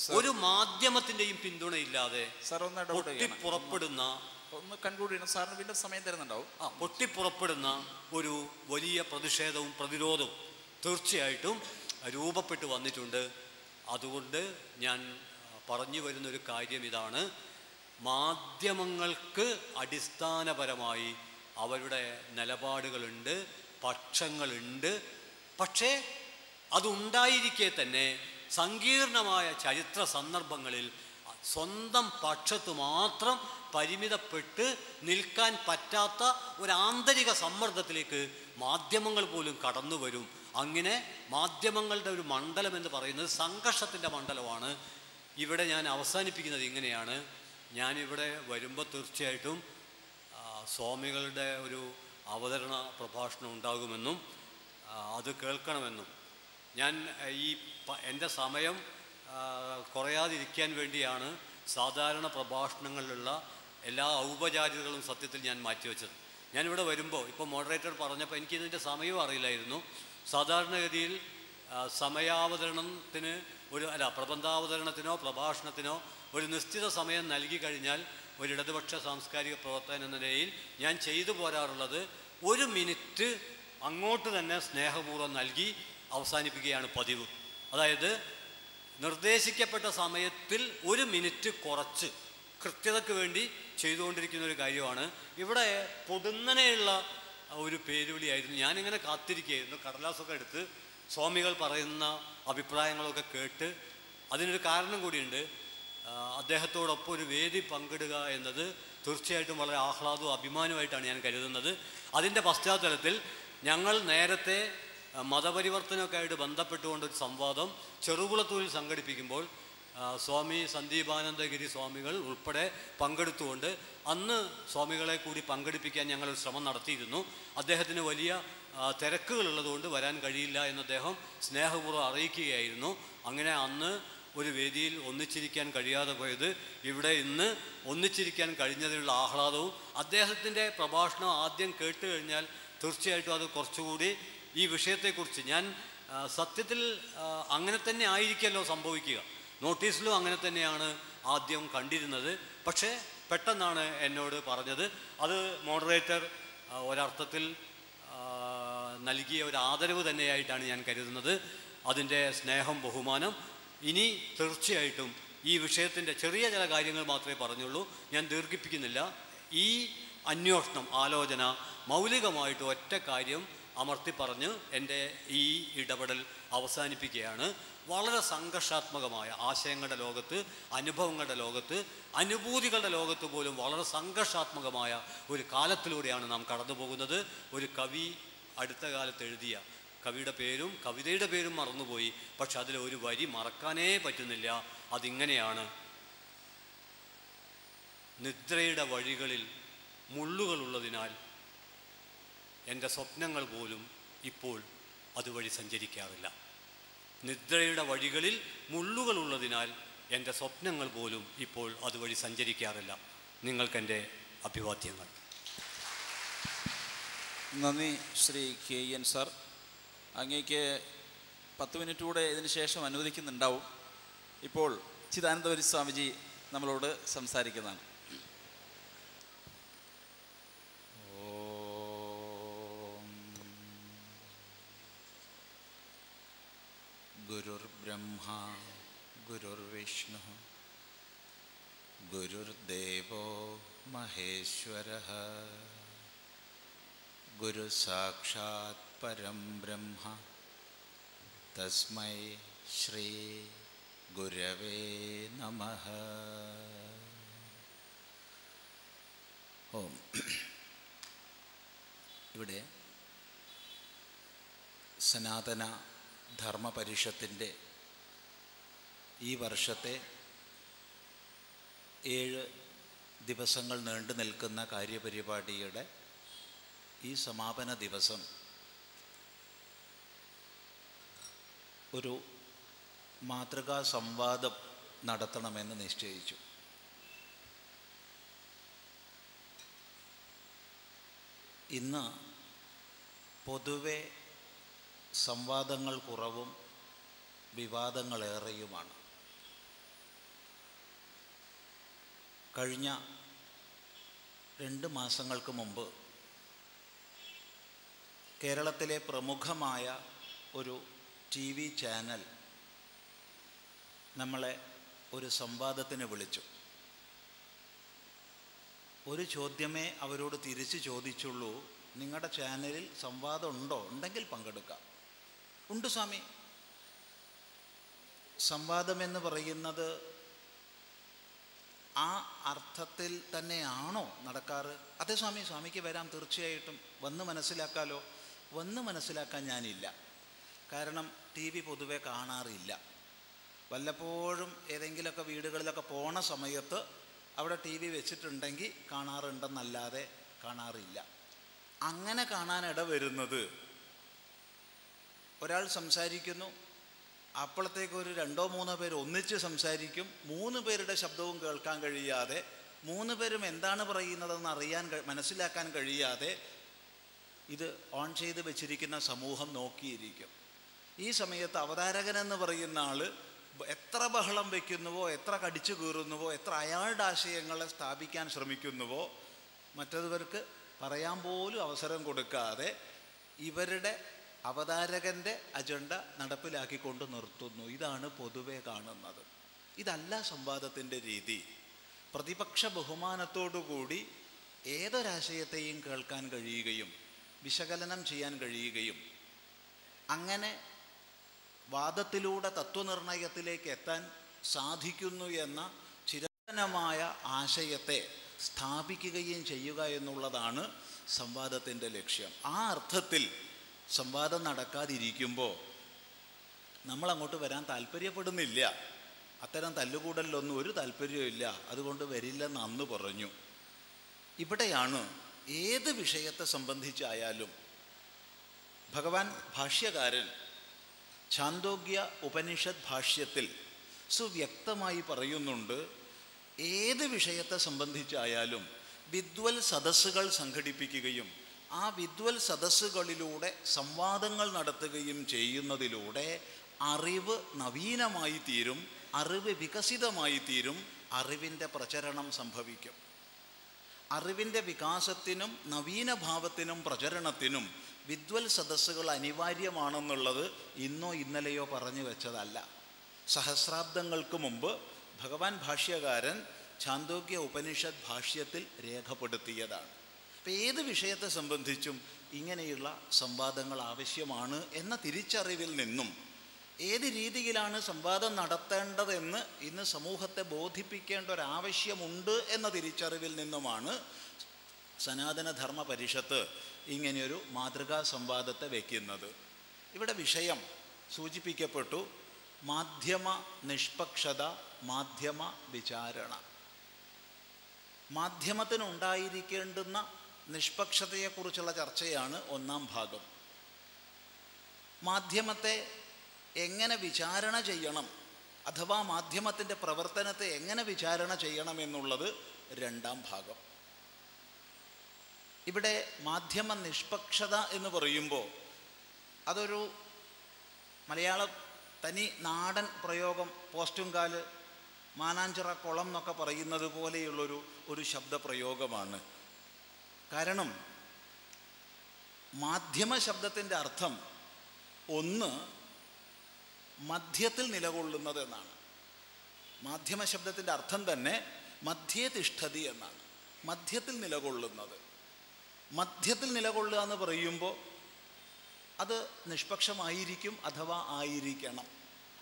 ഒരു മാധ്യമത്തിന്റെയും പിന്തുണയില്ലാതെ സാർ ഒന്ന് പൊട്ടിപ്പുറപ്പെടുന്ന ഒന്ന് കൺക്ലൂഡ് ചെയ്യണം. സാറിന് വീണ്ടും സമയം തരുന്നുണ്ടാവും. ആ പൊട്ടിപ്പുറപ്പെടുന്ന ഒരു വലിയ പ്രതിഷേധവും പ്രതിരോധവും തീർച്ചയായിട്ടും രൂപപ്പെട്ടു വന്നിട്ടുണ്ട്. അതുകൊണ്ട് ഞാൻ പറഞ്ഞു വരുന്നൊരു കാര്യം ഇതാണ്. മാധ്യമങ്ങൾക്ക് അടിസ്ഥാനപരമായി അവരുടെ നിലപാടുകളുണ്ട് പക്ഷങ്ങളുണ്ട്. പക്ഷേ അതുണ്ടായിരിക്കെ തന്നെ സങ്കീർണമായ ചരിത്ര സന്ദർഭങ്ങളിൽ സ്വന്തം പക്ഷത്ത് മാത്രം പരിമിതപ്പെട്ട് നിൽക്കാൻ പറ്റാത്ത ഒരു ആന്തരിക സമ്മർദ്ദത്തിലേക്ക് മാധ്യമങ്ങൾ പോലും കടന്നു വരും അങ്ങനെ മാധ്യമങ്ങളുടെ ഒരു മണ്ഡലം എന്ന് പറയുന്നത് സംഘർഷത്തിന്റെ മണ്ഡലമാണ്. ഇവിടെ ഞാൻ അവസാനിപ്പിക്കുന്നത് ഇങ്ങനെയാണ്. ഞാനിവിടെ വരുമ്പോൾ തീർച്ചയായിട്ടും സ്വാമികളുടെ ഒരു അവതരണ പ്രഭാഷണം ഉണ്ടാകുമെന്നും അത് കേൾക്കണമെന്നും. ഞാൻ ഈ എന്റെ സമയം കുറയാതിരിക്കാൻ വേണ്ടിയാണ് സാധാരണ പ്രഭാഷണങ്ങളിലുള്ള എല്ലാ ഔപചാരികതകളും സത്യത്തിൽ ഞാൻ മാറ്റിവെച്ചത്. ഞാനിവിടെ വരുമ്പോൾ ഇപ്പോൾ മോഡറേറ്റർ പറഞ്ഞപ്പോൾ എനിക്കിതിന്റെ സമയവും അറിയില്ലായിരുന്നു. സാധാരണഗതിയിൽ സമയാവതരണത്തിന് ഒരു അല്ല പ്രബന്ധാവതരണത്തിനോ പ്രഭാഷണത്തിനോ ഒരു നിശ്ചിത സമയം നൽകി കഴിഞ്ഞാൽ ഒരു ഇടതുപക്ഷ സാംസ്കാരിക പ്രവർത്തകൻ എന്ന നിലയിൽ ഞാൻ ചെയ്തു പോരാറുള്ളത് ഒരു മിനിറ്റ് അങ്ങോട്ട് തന്നെ സ്നേഹപൂർവം നൽകി അവസാനിപ്പിക്കുകയാണ് പതിവ്. അതായത് നിർദ്ദേശിക്കപ്പെട്ട സമയത്തിൽ ഒരു മിനിറ്റ് കുറച്ച് കൃത്യതയ്ക്ക് വേണ്ടി ചെയ്തുകൊണ്ടിരിക്കുന്ന ഒരു കാര്യമാണ്. ഇവിടെ പൊടുന്നനെയുള്ള ഒരു പേരുവിളിയായിരുന്നു. ഞാനിങ്ങനെ കാത്തിരിക്കുകയായിരുന്നു. കടലാസൊക്കെ എടുത്ത് സ്വാമികൾ പറയുന്ന അഭിപ്രായങ്ങളൊക്കെ കേട്ട് അതിനൊരു കാരണം കൂടിയുണ്ട്. അദ്ദേഹത്തോടൊപ്പം ഒരു വേദി പങ്കിടുക എന്നത് തീർച്ചയായിട്ടും വളരെ ആഹ്ലാദവും അഭിമാനമായിട്ടാണ് ഞാൻ കരുതുന്നത്. അതിന്റെ പശ്ചാത്തലത്തിൽ ഞങ്ങൾ നേരത്തെ മതപരിവർത്തനമൊക്കെ ആയിട്ട് ബന്ധപ്പെട്ടുകൊണ്ട് ഒരു സംവാദം ചെറുകുളത്തൂരിൽ സംഘടിപ്പിക്കുമ്പോൾ സ്വാമി സന്ദീപാനന്ദഗിരി സ്വാമികൾ ഉൾപ്പെടെ പങ്കെടുത്തുകൊണ്ട് അന്ന് സ്വാമികളെ കൂടി പങ്കെടുപ്പിക്കാൻ ഞങ്ങൾ ശ്രമം നടത്തിയിരുന്നു. അദ്ദേഹത്തിന് വലിയ തിരക്കുകളുള്ളതുകൊണ്ട് വരാൻ കഴിയില്ല എന്ന് അദ്ദേഹം സ്നേഹപൂർവം അറിയിക്കുകയായിരുന്നു. അങ്ങനെ അന്ന് ഒരു വേദിയിൽ ഒന്നിച്ചിരിക്കാൻ കഴിയാതെ പോയത് ഇവിടെ ഇന്ന് ഒന്നിച്ചിരിക്കാൻ കഴിഞ്ഞതിലുള്ള ആഹ്ലാദവും അദ്ദേഹത്തിന്റെ പ്രഭാഷണം ആദ്യം കേട്ട് കഴിഞ്ഞാൽ തീർച്ചയായിട്ടും അത് കുറച്ചുകൂടി ഈ വിഷയത്തെക്കുറിച്ച് ഞാൻ സത്യത്തിൽ അങ്ങനെ തന്നെ ആയിരിക്കുമല്ലോ സംഭവിക്കുക. നോട്ടീസിലും അങ്ങനെ തന്നെയാണ് ആദ്യം കണ്ടിരുന്നത്. പക്ഷേ പെട്ടെന്നാണ് എന്നോട് പറഞ്ഞത്. അത് മോഡറേറ്റർ ഒരർത്ഥത്തിൽ നൽകിയ ഒരു ആദരവ് തന്നെയായിട്ടാണ് ഞാൻ കരുതുന്നത്. അതിന്റെ സ്നേഹം ബഹുമാനം ഇനി തീർച്ചയായിട്ടും ഈ വിഷയത്തിന്റെ ചെറിയ ചില കാര്യങ്ങൾ മാത്രമേ പറഞ്ഞുള്ളൂ. ഞാൻ ദീർഘിപ്പിക്കുന്നില്ല. ഈ അന്വേഷണം ആലോചന മൗലികമായിട്ട് ഒറ്റ കാര്യം അമർത്തി പറഞ്ഞ് എന്റെ ഈ ഇടപെടൽ അവസാനിപ്പിക്കുകയാണ്. വളരെ സംഘർഷാത്മകമായ ആശയങ്ങളുടെ ലോകത്ത് അനുഭവങ്ങളുടെ ലോകത്ത് അനുഭൂതികളുടെ ലോകത്ത് പോലും വളരെ സംഘർഷാത്മകമായ ഒരു കാലത്തിലൂടെയാണ് നാം കടന്നു പോകുന്നത് ഒരു കവി അടുത്ത കാലത്ത് എഴുതിയ കവിയുടെ പേരും കവിതയുടെ പേരും മറന്നുപോയി. പക്ഷെ അതിൽ ഒരു വരി മറക്കാനേ പറ്റുന്നില്ല. അതിങ്ങനെയാണ്. നിദ്രയുടെ വഴികളിൽ മുള്ളുകളുള്ളതിനാൽ എന്റെ സ്വപ്നങ്ങൾ പോലും ഇപ്പോൾ അതുവഴി സഞ്ചരിക്കാറില്ല. നിദ്രയുടെ വഴികളിൽ മുള്ളുകളുള്ളതിനാൽ എന്റെ സ്വപ്നങ്ങൾ പോലും ഇപ്പോൾ അതുവഴി സഞ്ചരിക്കാറില്ല. നിങ്ങൾക്കെന്റെ അഭിവാദ്യങ്ങൾ. നന്ദി ശ്രീ കെ എൻ സാർ. അങ്ങേക്ക് പത്ത് മിനിറ്റ് കൂടെ ഇതിന് ശേഷം അനുവദിക്കുന്നുണ്ടാവും. ഇപ്പോൾ ചിദാനന്ദപുരി സ്വാമിജി നമ്മളോട് സംസാരിക്കുന്നതാണ്. ഗുരുർബ്രഹ്മാ ഗുരുർവിഷ്ണു ഗുരുദേവോ മഹേശ്വര ഗുരു സാക്ഷാത് പരം ബ്രഹ്മ തസ്മൈ ശ്രീ ഗുരവേ നമ. ഓം. ഇവിടെ സനാതന ധർമ്മപരിഷത്തിന്റെ ഈ വർഷത്തെ ഏഴ് ദിവസങ്ങൾ നീണ്ടു നിൽക്കുന്ന കാര്യപരിപാടിയുടെ ഈ സമാപന ദിവസം ഒരു മാതൃകാ സംവാദം നടത്തണമെന്ന് നിശ്ചയിച്ചു. ഇന്ന് പൊതുവെ സംവാദങ്ങൾ കുറവും വിവാദങ്ങളേറെയുമാണ്. കഴിഞ്ഞ രണ്ട് മാസങ്ങൾക്ക് മുമ്പ് കേരളത്തിലെ പ്രമുഖമായ ഒരു ടി വി ചാനൽ നമ്മളെ ഒരു സംവാദത്തിന് വിളിച്ചു. ഒരു ചോദ്യമേ അവരോട് തിരിച്ച് ചോദിച്ചുള്ളൂ. നിങ്ങളുടെ ചാനലിൽ സംവാദം ഉണ്ടോ ഉണ്ടെങ്കിൽ പങ്കെടുക്കാം. ഉണ്ട് സ്വാമി. സംവാദം എന്ന് പറയുന്നത് ആ അർത്ഥത്തിൽ തന്നെയാണോ നടക്കാറ്? അതേ സ്വാമി സ്വാമിക്ക് വരാം. തീർച്ചയായിട്ടും. വന്ന് മനസ്സിലാക്കാലോ? വന്ന് മനസ്സിലാക്കാൻ ഞാനില്ല. കാരണം ടി വി പൊതുവെ കാണാറില്ല. വല്ലപ്പോഴും ഏതെങ്കിലുമൊക്കെ വീടുകളിലൊക്കെ പോണ സമയത്ത് അവിടെ ടി വി വെച്ചിട്ടുണ്ടെങ്കിൽ കാണാറുണ്ടെന്നല്ലാതെ കാണാറില്ല. അങ്ങനെ കാണാനിട വരുന്നത് ഒരാൾ സംസാരിക്കുന്നു അപ്പോഴത്തേക്ക് ഒരു രണ്ടോ മൂന്നോ പേര് ഒന്നിച്ച് സംസാരിക്കും മൂന്ന് പേരുടെ ശബ്ദവും കേൾക്കാൻ കഴിയാതെ മൂന്ന് പേരും എന്താണ് പറയുന്നതെന്ന് അറിയാൻ മനസ്സിലാക്കാൻ കഴിയാതെ ഇത് ഓൺ ചെയ്ത് വെച്ചിരിക്കുന്ന സമൂഹം നോക്കിയിരിക്കും. ഈ സമയത്ത് അവതാരകൻ എന്ന് പറയുന്ന ആൾ എത്ര ബഹളം വയ്ക്കുന്നുവോ എത്ര കടിച്ചു കീറുന്നുവോ എത്ര അയാളുടെ ആശയങ്ങളെ സ്ഥാപിക്കാൻ ശ്രമിക്കുന്നുവോ മറ്റതുവർക്ക് പറയാൻ പോലും അവസരം കൊടുക്കാതെ ഇവരുടെ അവതാരകന്റെ അജണ്ട നടപ്പിലാക്കിക്കൊണ്ട് നിർത്തുന്നു. ഇതാണ് പൊതുവെ കാണുന്നത്. ഇതല്ല സംവാദത്തിന്റെ രീതി. പ്രതിപക്ഷ ബഹുമാനത്തോടുകൂടി ഏതൊരാശയത്തെയും കേൾക്കാൻ കഴിയുകയും വിശകലനം ചെയ്യാൻ കഴിയുകയും അങ്ങനെ വാദത്തിലൂടെ തത്വനിർണയത്തിലേക്ക് എത്താൻ സാധിക്കുന്നു എന്ന ചിരന്തനമായ ആശയത്തെ സ്ഥാപിക്കുകയും ചെയ്യുക എന്നുള്ളതാണ് സംവാദത്തിന്റെ ലക്ഷ്യം. ആ അർത്ഥത്തിൽ സംവാദം നടക്കാതിരിക്കുമ്പോൾ നമ്മൾ അങ്ങോട്ട് വരാൻ താല്പര്യപ്പെടുന്നില്ല. അത്തരം തല്ലുകൂടലിലൊന്നും ഒരു താല്പര്യമില്ല അതുകൊണ്ട് വരില്ലെന്ന് അന്ന് പറഞ്ഞു. ഇവിടെയാണ് ഏത് വിഷയത്തെ സംബന്ധിച്ചായാലും ഭഗവാൻ ഭാഷ്യകാരൻ ഛാന്തോഗ്യ ഉപനിഷത് ഭാഷ്യത്തിൽ സുവ്യക്തമായി പറയുന്നുണ്ട് ഏത് വിഷയത്തെ സംബന്ധിച്ചായാലും വിദ്വൽ സദസ്സുകൾ സംഘടിപ്പിക്കുകയും ആ വിദ്വൽ സദസ്സുകളിലൂടെ സംവാദങ്ങൾ നടത്തുകയും ചെയ്യുന്നതിലൂടെ അറിവ് നവീനമായി തീരും അറിവ് വികസിതമായി തീരും അറിവിന്റെ പ്രചരണം സംഭവിക്കും. അറിവിന്റെ വികാസത്തിനും നവീനഭാവത്തിനും പ്രചരണത്തിനും വിദ്വൽ സദസ്സുകൾ അനിവാര്യമാണെന്നുള്ളത് ഇന്നോ ഇന്നലെയോ പറഞ്ഞു വെച്ചതല്ല. സഹസ്രാബ്ദങ്ങൾക്ക് മുമ്പ് ഭഗവാൻ ഭാഷ്യകാരൻ ഛാന്തോഗ്യ ഉപനിഷത് ഭാഷ്യത്തിൽ രേഖപ്പെടുത്തിയതാണ്. അപ്പം ഏത് വിഷയത്തെ സംബന്ധിച്ചും ഇങ്ങനെയുള്ള സംവാദങ്ങൾ ആവശ്യമാണ് എന്ന തിരിച്ചറിവിൽ നിന്നും ഏത് രീതിയിലാണ് സംവാദം നടത്തേണ്ടതെന്ന് ഇന്ന് സമൂഹത്തെ ബോധിപ്പിക്കേണ്ട ഒരാവശ്യമുണ്ട് എന്ന തിരിച്ചറിവിൽ നിന്നുമാണ് സനാതനധർമ്മ പരിഷത്ത് ഇങ്ങനെയൊരു മാതൃകാ സംവാദത്തെ വയ്ക്കുന്നത് ഇവിടെ വിഷയം സൂചിപ്പിക്കപ്പെട്ടു മാധ്യമ നിഷ്പക്ഷത മാധ്യമ വിചാരണ. മാധ്യമത്തിനുണ്ടായിരിക്കേണ്ടുന്ന നിഷ്പക്ഷതയെക്കുറിച്ചുള്ള ചർച്ചയാണ് ഒന്നാം ഭാഗം. മാധ്യമത്തെ എങ്ങനെ വിചാരണ ചെയ്യണം അഥവാ മാധ്യമത്തിന്റെ പ്രവർത്തനത്തെ എങ്ങനെ വിചാരണ ചെയ്യണം എന്നുള്ളത് രണ്ടാം ഭാഗം. ഇവിടെ മാധ്യമ നിഷ്പക്ഷത എന്ന് പറയുമ്പോൾ അതൊരു മലയാള തനി നാടൻ പ്രയോഗം പോസ്റ്റുംകാൽ മാനാഞ്ചിറ കുളം എന്നൊക്കെ പറയുന്നത് പോലെയുള്ളൊരു ഒരു ശബ്ദപ്രയോഗമാണ് കാരണം മാധ്യമ ശബ്ദത്തിന്റെ അർത്ഥം ഒന്ന് മധ്യത്തിൽ നിലകൊള്ളുന്നത് എന്നാണ്. മാധ്യമ ശബ്ദത്തിന്റെ അർത്ഥം തന്നെ മധ്യേ തിഷ്ഠതി എന്നാണ്. മധ്യത്തിൽ നിലകൊള്ളുന്നത്. മധ്യത്തിൽ നിലകൊള്ളുക എന്ന് പറയുമ്പോൾ അത് നിഷ്പക്ഷമായിരിക്കും അഥവാ ആയിരിക്കണം.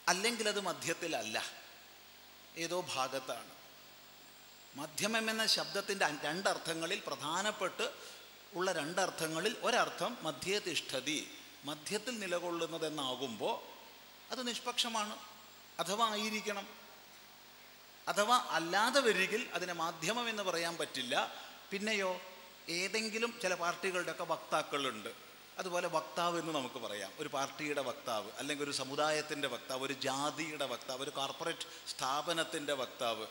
അല്ലെങ്കിൽ അത് മധ്യത്തിലല്ല. ഏതോ ഭാഗത്താണ്. മധ്യമം എന്ന ശബ്ദത്തിന്റെ രണ്ടർത്ഥങ്ങളിൽ പ്രധാനപ്പെട്ട് ഉള്ള രണ്ടർത്ഥങ്ങളിൽ ഒരർത്ഥം മധ്യേ തിഷ്ഠതി മധ്യത്തിൽ നിലകൊള്ളുന്നതെന്നാകുമ്പോൾ അത് നിഷ്പക്ഷമാണ്. അഥവാ ആയിരിക്കണം. അഥവാ അല്ലാതെ വരികിൽ അതിനെ മാധ്യമം എന്ന് പറയാൻ പറ്റില്ല. പിന്നെയോ ഏതെങ്കിലും ചില പാർട്ടികളുടെയൊക്കെ വക്താക്കളുണ്ട്. അതുപോലെ വക്താവ് എന്ന് നമുക്ക് പറയാം. ഒരു പാർട്ടിയുടെ വക്താവ് അല്ലെങ്കിൽ ഒരു സമുദായത്തിന്റെ വക്താവ് ഒരു ജാതിയുടെ വക്താവ് ഒരു കോർപ്പറേറ്റ് സ്ഥാപനത്തിന്റെ വക്താവ്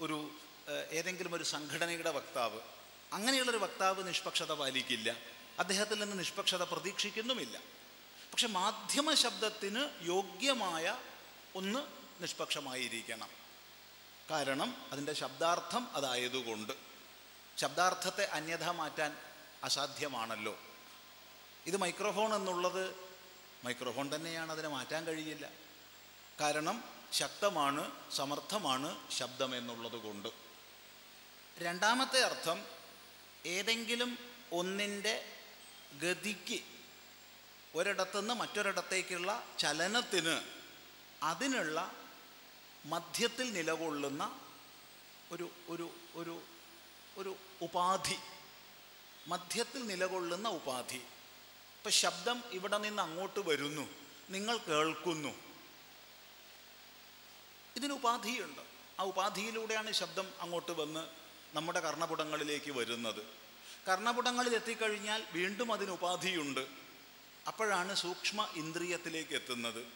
ഒരു ഏതെങ്കിലും ഒരു സംഘടനയുടെ വക്താവ് അങ്ങനെയുള്ളൊരു വക്താവ് നിഷ്പക്ഷത പാലിക്കില്ല. അദ്ദേഹത്തിൽ നിന്ന് നിഷ്പക്ഷത പ്രതീക്ഷിക്കുന്നുമില്ല. പക്ഷെ മാധ്യമ ശബ്ദത്തിന് യോഗ്യമായ ഒന്ന് നിഷ്പക്ഷമായിരിക്കണം. കാരണം അതിന്റെ ശബ്ദാർത്ഥം അതായതുകൊണ്ട്. ശബ്ദാർത്ഥത്തെ അന്യഥ മാറ്റാൻ അസാധ്യമാണല്ലോ. ഇത് മൈക്രോഫോൺ എന്നുള്ളത് മൈക്രോഫോൺ തന്നെയാണ് അതിനെ മാറ്റാൻ കഴിയില്ല. കാരണം ശക്തമാണ് സമർത്ഥമാണ് ശബ്ദം എന്നുള്ളത് കൊണ്ട്. രണ്ടാമത്തെ അർത്ഥം ഏതെങ്കിലും ഒന്നിന്റെ ഗതിക്ക് ഒരിടത്തുനിന്ന് മറ്റൊരിടത്തേക്കുള്ള ചലനത്തിന് അതിനുള്ള മധ്യത്തിൽ നിലകൊള്ളുന്ന ഒരു ഒരു ഒരു ഒരു ഉപാധി മധ്യത്തിൽ നിലകൊള്ളുന്ന ഉപാധി. ഇപ്പം ശബ്ദം ഇവിടെ നിന്ന് അങ്ങോട്ട് വരുന്നു നിങ്ങൾ കേൾക്കുന്നു. ഇതിന് ഉപാധിയുണ്ട്. ആ ഉപാധിയിലൂടെയാണ് ശബ്ദം അങ്ങോട്ട് വന്ന് നമ്മുടെ കർണപുടങ്ങളിലേക്ക് വരുന്നത്. കർണപുടങ്ങളിൽ എത്തിക്കഴിഞ്ഞാൽ വീണ്ടും അതിന് ഉപാധിയുണ്ട്. അപ്പോഴാണ് സൂക്ഷ്മ ഇന്ദ്രിയത്തിലേക്ക് എത്തുന്നത്.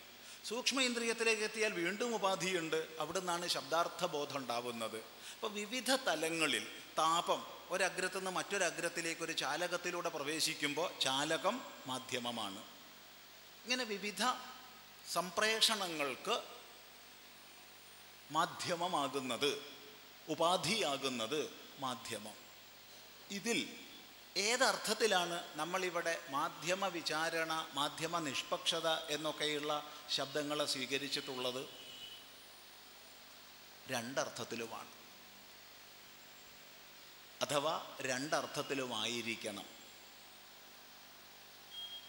സൂക്ഷ്മ ഇന്ദ്രിയത്തിലേക്ക് എത്തിയാൽ വീണ്ടും ഉപാധിയുണ്ട്. അവിടെ നിന്നാണ് ശബ്ദാർത്ഥ ബോധം ഉണ്ടാവുന്നത്. അപ്പോൾ വിവിധ തലങ്ങളിൽ താപം ഒരഗ്രത്തു നിന്ന് മറ്റൊരഗ്രത്തിലേക്ക് ഒരു ചാലകത്തിലൂടെ പ്രവേശിക്കുമ്പോൾ ചാലകം മാധ്യമമാണ്. ഇങ്ങനെ വിവിധ സംപ്രേഷണങ്ങൾക്ക് മാധ്യമമാകുന്നത് ഉപാധിയാകുന്നത് മാധ്യമം. ഇതിൽ ഏതർത്ഥത്തിലാണ് നമ്മളിവിടെ മാധ്യമ വിചാരണ മാധ്യമ നിഷ്പക്ഷത എന്നൊക്കെയുള്ള ശബ്ദങ്ങളെ സ്വീകരിച്ചിട്ടുള്ളത്? രണ്ടർത്ഥത്തിലുമാണ്. അഥവാ രണ്ടർത്ഥത്തിലുമായിരിക്കണം.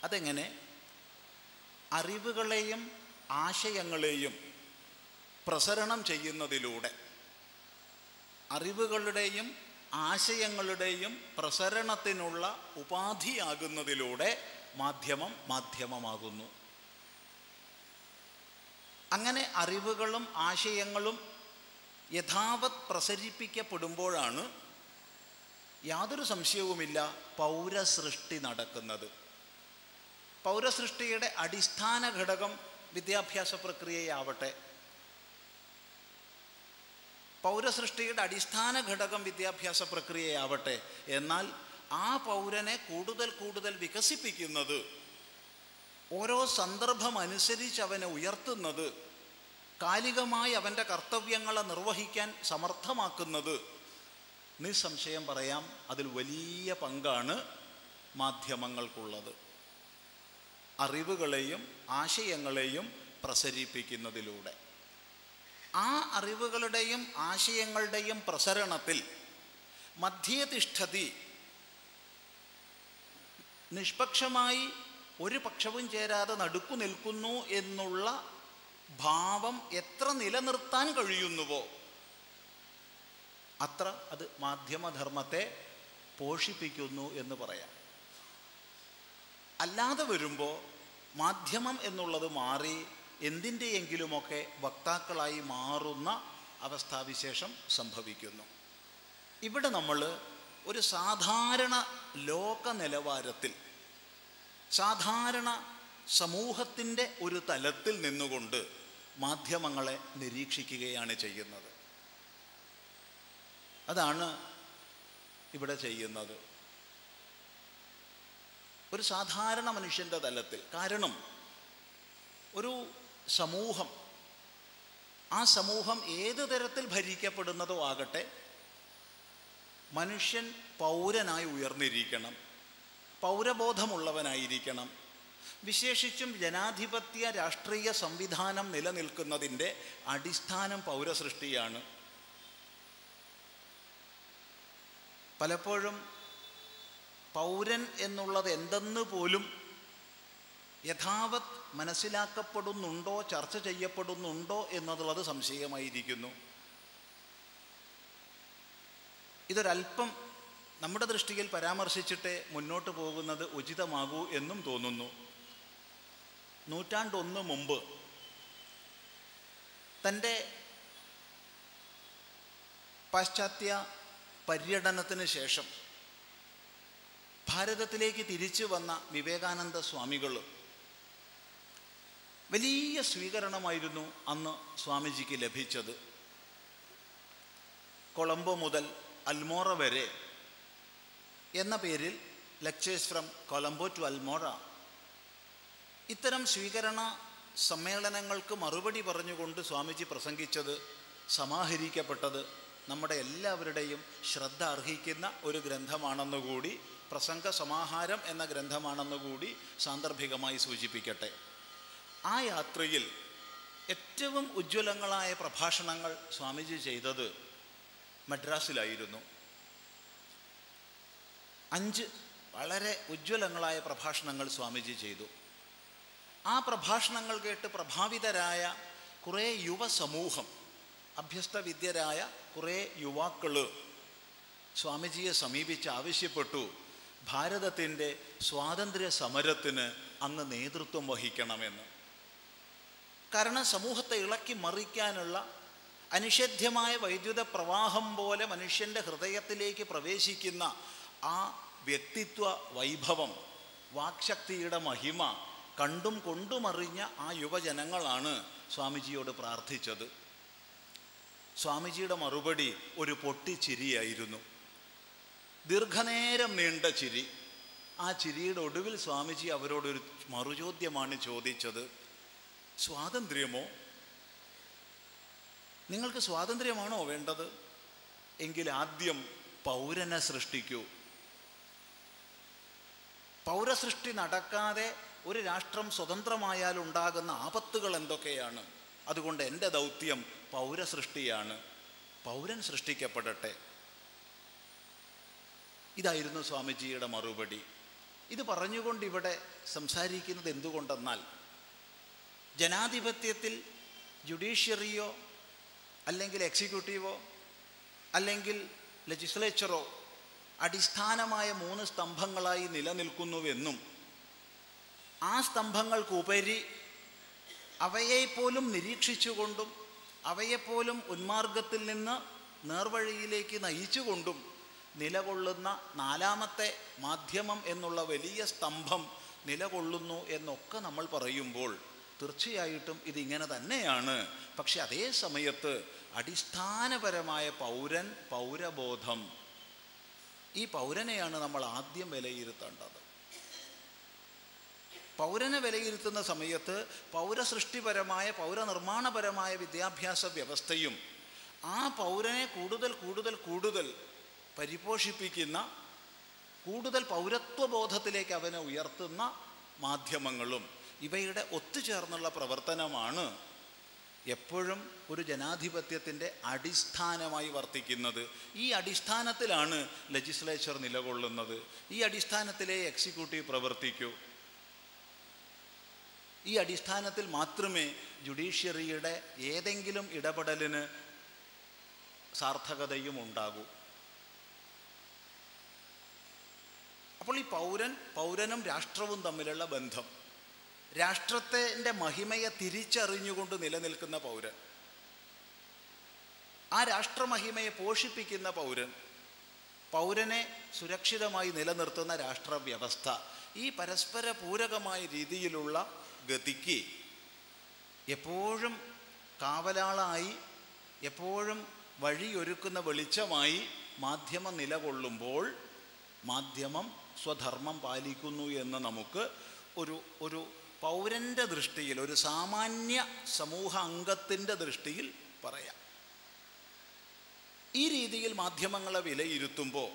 അതെങ്ങനെ? അറിവുകളെയും ആശയങ്ങളെയും പ്രസരണം ചെയ്യുന്നതിലൂടെ. അറിവുകളുടെയും ആശയങ്ങളുടെയും പ്രസരണത്തിനുള്ള ഉപാധിയാകുന്നതിലൂടെ മാധ്യമം മാധ്യമമാകുന്നു. അങ്ങനെ അറിവുകളും ആശയങ്ങളും യഥാവത് പ്രസരിപ്പിക്കപ്പെടുമ്പോഴാണ് യാതൊരു സംശയവുമില്ല പൗരസൃഷ്ടി നടക്കുന്നത്. പൗരസൃഷ്ടിയുടെ അടിസ്ഥാന ഘടകം വിദ്യാഭ്യാസ പ്രക്രിയയാവട്ടെ. പൗരസൃഷ്ടിയുടെ അടിസ്ഥാന ഘടകം വിദ്യാഭ്യാസ പ്രക്രിയയാവട്ടെ. എന്നാൽ ആ പൗരനെ കൂടുതൽ കൂടുതൽ വികസിപ്പിക്കുന്നത് ഓരോ സന്ദർഭം അനുസരിച്ച് അവനെ ഉയർത്തുന്നത് കാലികമായി അവന്റെ കർത്തവ്യങ്ങളെ നിർവഹിക്കാൻ സമർത്ഥമാക്കുന്നത് നിസ്സംശയം പറയാം അതിൽ വലിയ പങ്കാണ് മാധ്യമങ്ങൾക്കുള്ളത്. അറിവുകളെയും ആശയങ്ങളെയും പ്രസരിപ്പിക്കുന്നതിലൂടെ. ആ അറിവുകളുടെയും ആശയങ്ങളുടെയും പ്രസരണത്തിൽ മധ്യതിഷ്ഠതി നിഷ്പക്ഷമായി ഒരു പക്ഷവും ചേരാതെ നടുക്കു നിൽക്കുന്നു എന്നുള്ള ഭാവം എത്ര നിലനിർത്താൻ കഴിയുന്നുവോ? അത്ര അത് മാധ്യമധർമ്മത്തെ പോഷിപ്പിക്കുന്നു എന്ന് പറയാം. അല്ലാതെ വരുമ്പോൾ മാധ്യമം എന്നുള്ളത് മാറി എന്തിന്റെയെങ്കിലുമൊക്കെ വക്താക്കളായി മാറുന്ന അവസ്ഥാവിശേഷം സംഭവിക്കുന്നു. ഇവിടെ നമ്മൾ ഒരു സാധാരണ ലോക നിലവാരത്തിൽ സാധാരണ സമൂഹത്തിന്റെ ഒരു തലത്തിൽ നിന്നുകൊണ്ട് മാധ്യമങ്ങളെ നിരീക്ഷിക്കുകയാണ് ചെയ്യുന്നത്. അതാണ് ഇവിടെ ചെയ്യുന്നത്. ഒരു സാധാരണ മനുഷ്യന്റെ തലത്തിൽ കാരണം ഒരു സമൂഹം ആ സമൂഹം ഏത് തരത്തിൽ ഭരിക്കപ്പെടുന്നതോ ആകട്ടെ മനുഷ്യൻ പൗരനായി ഉയർന്നിരിക്കണം പൗരബോധമുള്ളവനായിരിക്കണം. വിശേഷിച്ചും ജനാധിപത്യ രാഷ്ട്രീയ സംവിധാനം നിലനിൽക്കുന്നതിന്റെ അടിസ്ഥാനം പൗരസൃഷ്ടിയാണ്. പലപ്പോഴും പൗരൻ എന്നുള്ളത് എന്തെന്ന് പോലും യഥാവത് മനസ്സിലാക്കപ്പെടുന്നുണ്ടോ ചർച്ച ചെയ്യപ്പെടുന്നുണ്ടോ എന്നതുള്ളത് സംശയമായിരിക്കുന്നു. ഇതൊരല്പം നമ്മുടെ ദൃഷ്ടിയിൽ പരാമർശിച്ചിട്ട് മുന്നോട്ട് പോകുന്നത് ഉചിതമാകൂ എന്നും തോന്നുന്നു. നൂറ്റാണ്ടൊന്ന് മുമ്പ് തന്റെ പാശ്ചാത്യ പര്യടനത്തിന് ശേഷം ഭാരതത്തിലേക്ക് തിരിച്ചു വന്ന വിവേകാനന്ദ സ്വാമികൾ വലിയ സ്വീകരണമായിരുന്നു അന്ന് സ്വാമിജിക്ക് ലഭിച്ചത്. കൊളംബോ മുതൽ അൽമോറ വരെ എന്ന പേരിൽ lectures from Colombo to Almora. ഇത്തരം സ്വീകരണ സമ്മേളനങ്ങൾക്ക് മറുപടി പറഞ്ഞുകൊണ്ട് സ്വാമിജി പ്രസംഗിച്ചത് സമാഹരിക്കപ്പെട്ടത് നമ്മുടെ എല്ലാവരുടെയും ശ്രദ്ധ അർഹിക്കുന്ന ഒരു ഗ്രന്ഥമാണെന്നുകൂടി പ്രസംഗ സമാഹാരം എന്ന ഗ്രന്ഥമാണെന്നുകൂടി സാന്ദർഭികമായി സൂചിപ്പിക്കട്ടെ. ആ യാത്രയിൽ ഏറ്റവും ഉജ്ജ്വലങ്ങളായ പ്രഭാഷണങ്ങൾ സ്വാമിജി ചെയ്തത് മദ്രാസിലായിരുന്നു. അഞ്ച് വളരെ ഉജ്ജ്വലങ്ങളായ പ്രഭാഷണങ്ങൾ സ്വാമിജി ചെയ്തു. ആ പ്രഭാഷണങ്ങൾ കേട്ട് പ്രഭാവിതരായ കുറേ യുവസമൂഹം അഭ്യസ്തവിദ്യരായ കുറേ യുവാക്കൾ സ്വാമിജിയെ സമീപിച്ച് ആവശ്യപ്പെട്ടു. ഭാരതത്തിന്റെ സ്വാതന്ത്ര്യ സമരത്തിന് അന്ന് നേതൃത്വം വഹിക്കണമെന്ന്. കാരണം സമൂഹത്തെ ഇളക്കി മറിക്കാനുള്ള അനിഷേധ്യമായ വൈദ്യുത പ്രവാഹം പോലെ മനുഷ്യന്റെ ഹൃദയത്തിലേക്ക് പ്രവേശിക്കുന്ന ആ വ്യക്തിത്വ വൈഭവം വാക്ശക്തിയുടെ മഹിമ കണ്ടും കൊണ്ടുമറിഞ്ഞ ആ യുവജനങ്ങളാണ് സ്വാമിജിയോട് പ്രാർത്ഥിച്ചത്. സ്വാമിജിയുടെ മറുപടി ഒരു പൊട്ടിച്ചിരിയായിരുന്നു. ദീർഘനേരം നീണ്ട ചിരി. ആ ചിരിയുടെ ഒടുവിൽ സ്വാമിജി അവരോടൊരു മറുചോദ്യമാണ് ചോദിച്ചത്. സ്വാതന്ത്ര്യമോ? നിങ്ങൾക്ക് സ്വാതന്ത്ര്യമാണോ വേണ്ടത്? എങ്കിൽ ആദ്യം പൗരനെ സൃഷ്ടിക്കൂ. പൗരസൃഷ്ടി നടക്കാതെ ഒരു രാഷ്ട്രം സ്വതന്ത്രമായാൽ ഉണ്ടാകുന്ന ആപത്തുകൾ എന്തൊക്കെയാണ്? അതുകൊണ്ട് എന്റെ ദൗത്യം പൗരസൃഷ്ടിയാണ്. പൗരൻ സൃഷ്ടിക്കപ്പെടട്ടെ. ഇതായിരുന്നു സ്വാമിജിയുടെ മറുപടി. ഇത് പറഞ്ഞുകൊണ്ട് ഇവിടെ സംസാരിക്കുന്നത് എന്തുകൊണ്ടെന്നാൽ ജനാധിപത്യത്തിൽ ജുഡീഷ്യറിയോ അല്ലെങ്കിൽ എക്സിക്യൂട്ടീവോ അല്ലെങ്കിൽ ലെജിസ്ലേച്ചറോ അടിസ്ഥാനമായ മൂന്ന് സ്തംഭങ്ങളായി നിലനിൽക്കുന്നുവെന്നും ആ സ്തംഭങ്ങൾക്കുപരി അവയെപ്പോലും നിരീക്ഷിച്ചുകൊണ്ടും അവയെപ്പോലും ഉന്മാർഗത്തിൽ നിന്ന് നേർവഴിയിലേക്ക് നയിച്ചുകൊണ്ടും നിലകൊള്ളുന്ന നാലാമത്തെ മാധ്യമം എന്നുള്ള വലിയ സ്തംഭം നിലകൊള്ളുന്നു എന്നൊക്കെ നമ്മൾ പറയുമ്പോൾ തീർച്ചയായിട്ടും ഇതിങ്ങനെ തന്നെയാണ്. പക്ഷെ അതേ സമയത്ത് അടിസ്ഥാനപരമായ പൗരൻ പൗരബോധം. ഈ പൗരനെയാണ് നമ്മൾ ആദ്യം വിലയിരുത്തേണ്ടത്. പൗരനെ വിലയിരുത്തുന്ന സമയത്ത് പൗരസൃഷ്ടിപരമായ പൗരനിർമ്മാണപരമായ വിദ്യാഭ്യാസ വ്യവസ്ഥയും ആ പൗരനെ കൂടുതൽ കൂടുതൽ കൂടുതൽ പരിപോഷിപ്പിക്കുന്ന കൂടുതൽ പൗരത്വബോധത്തിലേക്ക് അവനെ ഉയർത്തുന്ന മാധ്യമങ്ങളും ഇവയുടെ ഒത്തുചേർന്നുള്ള പ്രവർത്തനമാണ് എപ്പോഴും ഒരു ജനാധിപത്യത്തിന്റെ അടിസ്ഥാനമായി വർത്തിക്കുന്നത്. ഈ അടിസ്ഥാനത്തിലാണ് ലെജിസ്ലേച്ചർ നിലകൊള്ളുന്നത്. ഈ അടിസ്ഥാനത്തിലേ എക്സിക്യൂട്ടീവ് പ്രവർത്തിക്കൂ. ഈ അടിസ്ഥാനത്തിൽ മാത്രമേ ജുഡീഷ്യറിയുടെ ഏതെങ്കിലും ഇടപെടലിന് സാർത്ഥകതയും ഉണ്ടാകൂ. അപ്പോൾ ഈ പൗരൻ പൗരനും രാഷ്ട്രവും തമ്മിലുള്ള ബന്ധം രാഷ്ട്രത്തിന്റെ മഹിമയെ തിരിച്ചറിഞ്ഞുകൊണ്ട് നിലനിൽക്കുന്ന പൗരൻ ആ രാഷ്ട്രമഹിമയെ പോഷിപ്പിക്കുന്ന പൗരൻ പൗരനെ സുരക്ഷിതമായി നിലനിർത്തുന്ന രാഷ്ട്രവ്യവസ്ഥ ഈ പരസ്പര പൂരകമായ രീതിയിലുള്ള ഗതിക്ക് എപ്പോഴും കാവലാളായി എപ്പോഴും വഴിയൊരുക്കുന്ന വെളിച്ചമായി മാധ്യമം നിലകൊള്ളുമ്പോൾ മാധ്യമം സ്വധർമ്മം പാലിക്കുന്നു എന്ന് നമുക്ക് ഒരു ഒരു പൗരന്റെ ദൃഷ്ടിയിൽ ഒരു സാമാന്യ സമൂഹ അംഗത്തിന്റെ ദൃഷ്ടിയിൽ പറയാം. ഈ രീതിയിൽ മാധ്യമങ്ങളെ വിലയിരുത്തുമ്പോൾ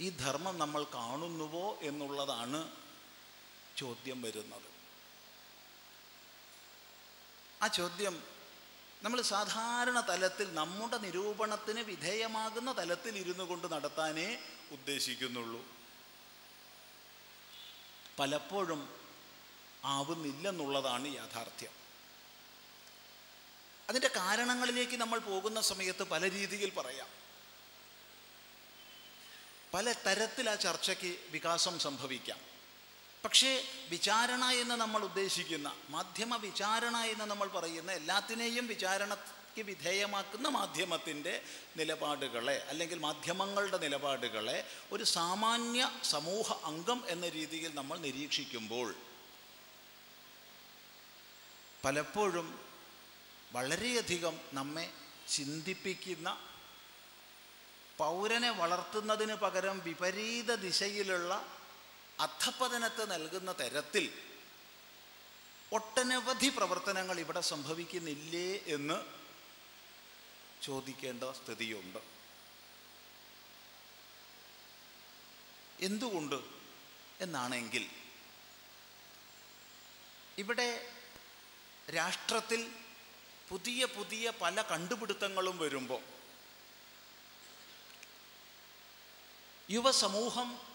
ഈ ധർമ്മം നമ്മൾ കാണുന്നുവോ എന്നുള്ളതാണ് ചോദ്യം വരുന്നത്. ആ ചോദ്യം നമ്മൾ സാധാരണ തലത്തിൽ നമ്മുടെ നിരൂപണത്തിന് വിധേയമാകുന്ന തലത്തിൽ ഇരുന്നു കൊണ്ട് നടത്താനേ ഉദ്ദേശിക്കുന്നുള്ളൂ. പലപ്പോഴും ആവുന്നില്ലെന്നുള്ളതാണ് യാഥാർത്ഥ്യം. അതിന്റെ കാരണങ്ങളിലേക്ക് നമ്മൾ പോകുന്ന സമയത്ത് പല രീതിയിൽ പറയാം. പല തരത്തിൽ ആ ചർച്ചയ്ക്ക് വികാസം സംഭവിക്കാം. പക്ഷേ വിചാരണ എന്ന് നമ്മൾ ഉദ്ദേശിക്കുന്ന മാധ്യമ വിചാരണ എന്ന് നമ്മൾ പറയുന്ന എല്ലാത്തിനെയും വിചാരണയ്ക്ക് വിധേയമാക്കുന്ന മാധ്യമത്തിന്റെ നിലപാടുകളെ അല്ലെങ്കിൽ മാധ്യമങ്ങളുടെ നിലപാടുകളെ ഒരു സാമാന്യ സമൂഹ അംഗം എന്ന രീതിയിൽ നമ്മൾ നിരീക്ഷിക്കുമ്പോൾ പലപ്പോഴും വളരെയധികം നമ്മെ ചിന്തിപ്പിക്കുന്ന പൗരനെ വളർത്തുന്നതിന് പകരം വിപരീത ദിശയിലുള്ള അധപ്പതനത്തെ നൽകുന്ന തരത്തിൽ ഒട്ടനവധി പ്രവർത്തനങ്ങൾ ഇവിടെ സംഭവിക്കുന്നില്ലേ എന്ന് ചോദിക്കേണ്ട സ്ഥിതിയുണ്ട്. എന്തുകൊണ്ട് എന്നാണെങ്കിൽ ഇവിടെ രാഷ്ട്രത്തിൽ പുതിയ പുതിയ പല കണ്ടുപിടുത്തങ്ങളും വരുമ്പോൾ യുവസമൂഹം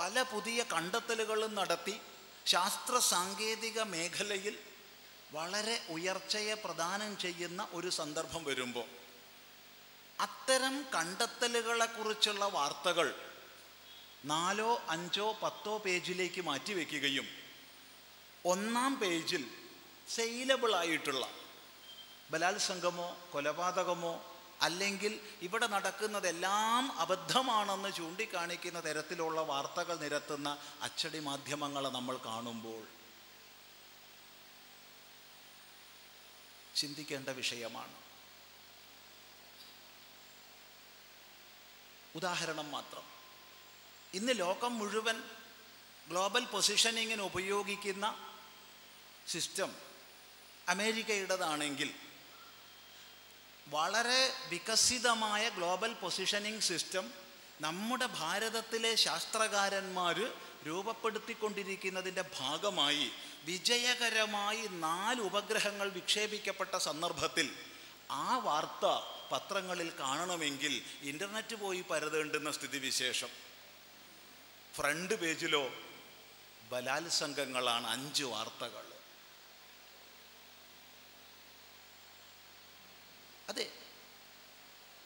പല പുതിയ കണ്ടെത്തലുകളും നടത്തി ശാസ്ത്ര സാങ്കേതിക മേഖലയിൽ വളരെ ഉയർച്ചയെ പ്രദാനം ചെയ്യുന്ന ഒരു സന്ദർഭം വരുമ്പോൾ അത്തരം കണ്ടെത്തലുകളെക്കുറിച്ചുള്ള വാർത്തകൾ നാലോ അഞ്ചോ പത്തോ പേജിലേക്ക് മാറ്റി മാറ്റിവെക്കുകയും ഒന്നാം പേജിൽ സെയിലബിൾ ആയിട്ടുള്ള ബലാത്സംഗമോ കൊലപാതകമോ അല്ലെങ്കിൽ ഇവിടെ നടക്കുന്നതെല്ലാം അബദ്ധമാണെന്ന് ചൂണ്ടിക്കാണിക്കുന്ന തരത്തിലുള്ള വാർത്തകൾ നിരത്തുന്ന അച്ചടി മാധ്യമങ്ങൾ നമ്മൾ കാണുമ്പോൾ ചിന്തിക്കേണ്ട വിഷയമാണ്. ഉദാഹരണം മാത്രം. ഇന്ന് ലോകം മുഴുവൻ ഗ്ലോബൽ പൊസിഷനിങ്ങിന് ഉപയോഗിക്കുന്ന സിസ്റ്റം അമേരിക്കയുടേതാണെങ്കിൽ വളരെ വികസിതമായ ഗ്ലോബൽ പൊസിഷനിങ് സിസ്റ്റം നമ്മുടെ ഭാരതത്തിലെ ശാസ്ത്രകാരന്മാർ രൂപപ്പെടുത്തിക്കൊണ്ടിരിക്കുന്നതിന്റെ ഭാഗമായി വിജയകരമായി നാല് ഉപഗ്രഹങ്ങൾ വിക്ഷേപിക്കപ്പെട്ട സന്ദർഭത്തിൽ ആ വാർത്ത പത്രങ്ങളിൽ കാണണമെങ്കിൽ ഇന്റർനെറ്റ് പോയി പരതേണ്ടുന്ന സ്ഥിതിവിശേഷം. ഫ്രണ്ട് പേജിലോ ബലാത്സംഗങ്ങളാണ് അഞ്ച് വാർത്തകൾ. അതെ.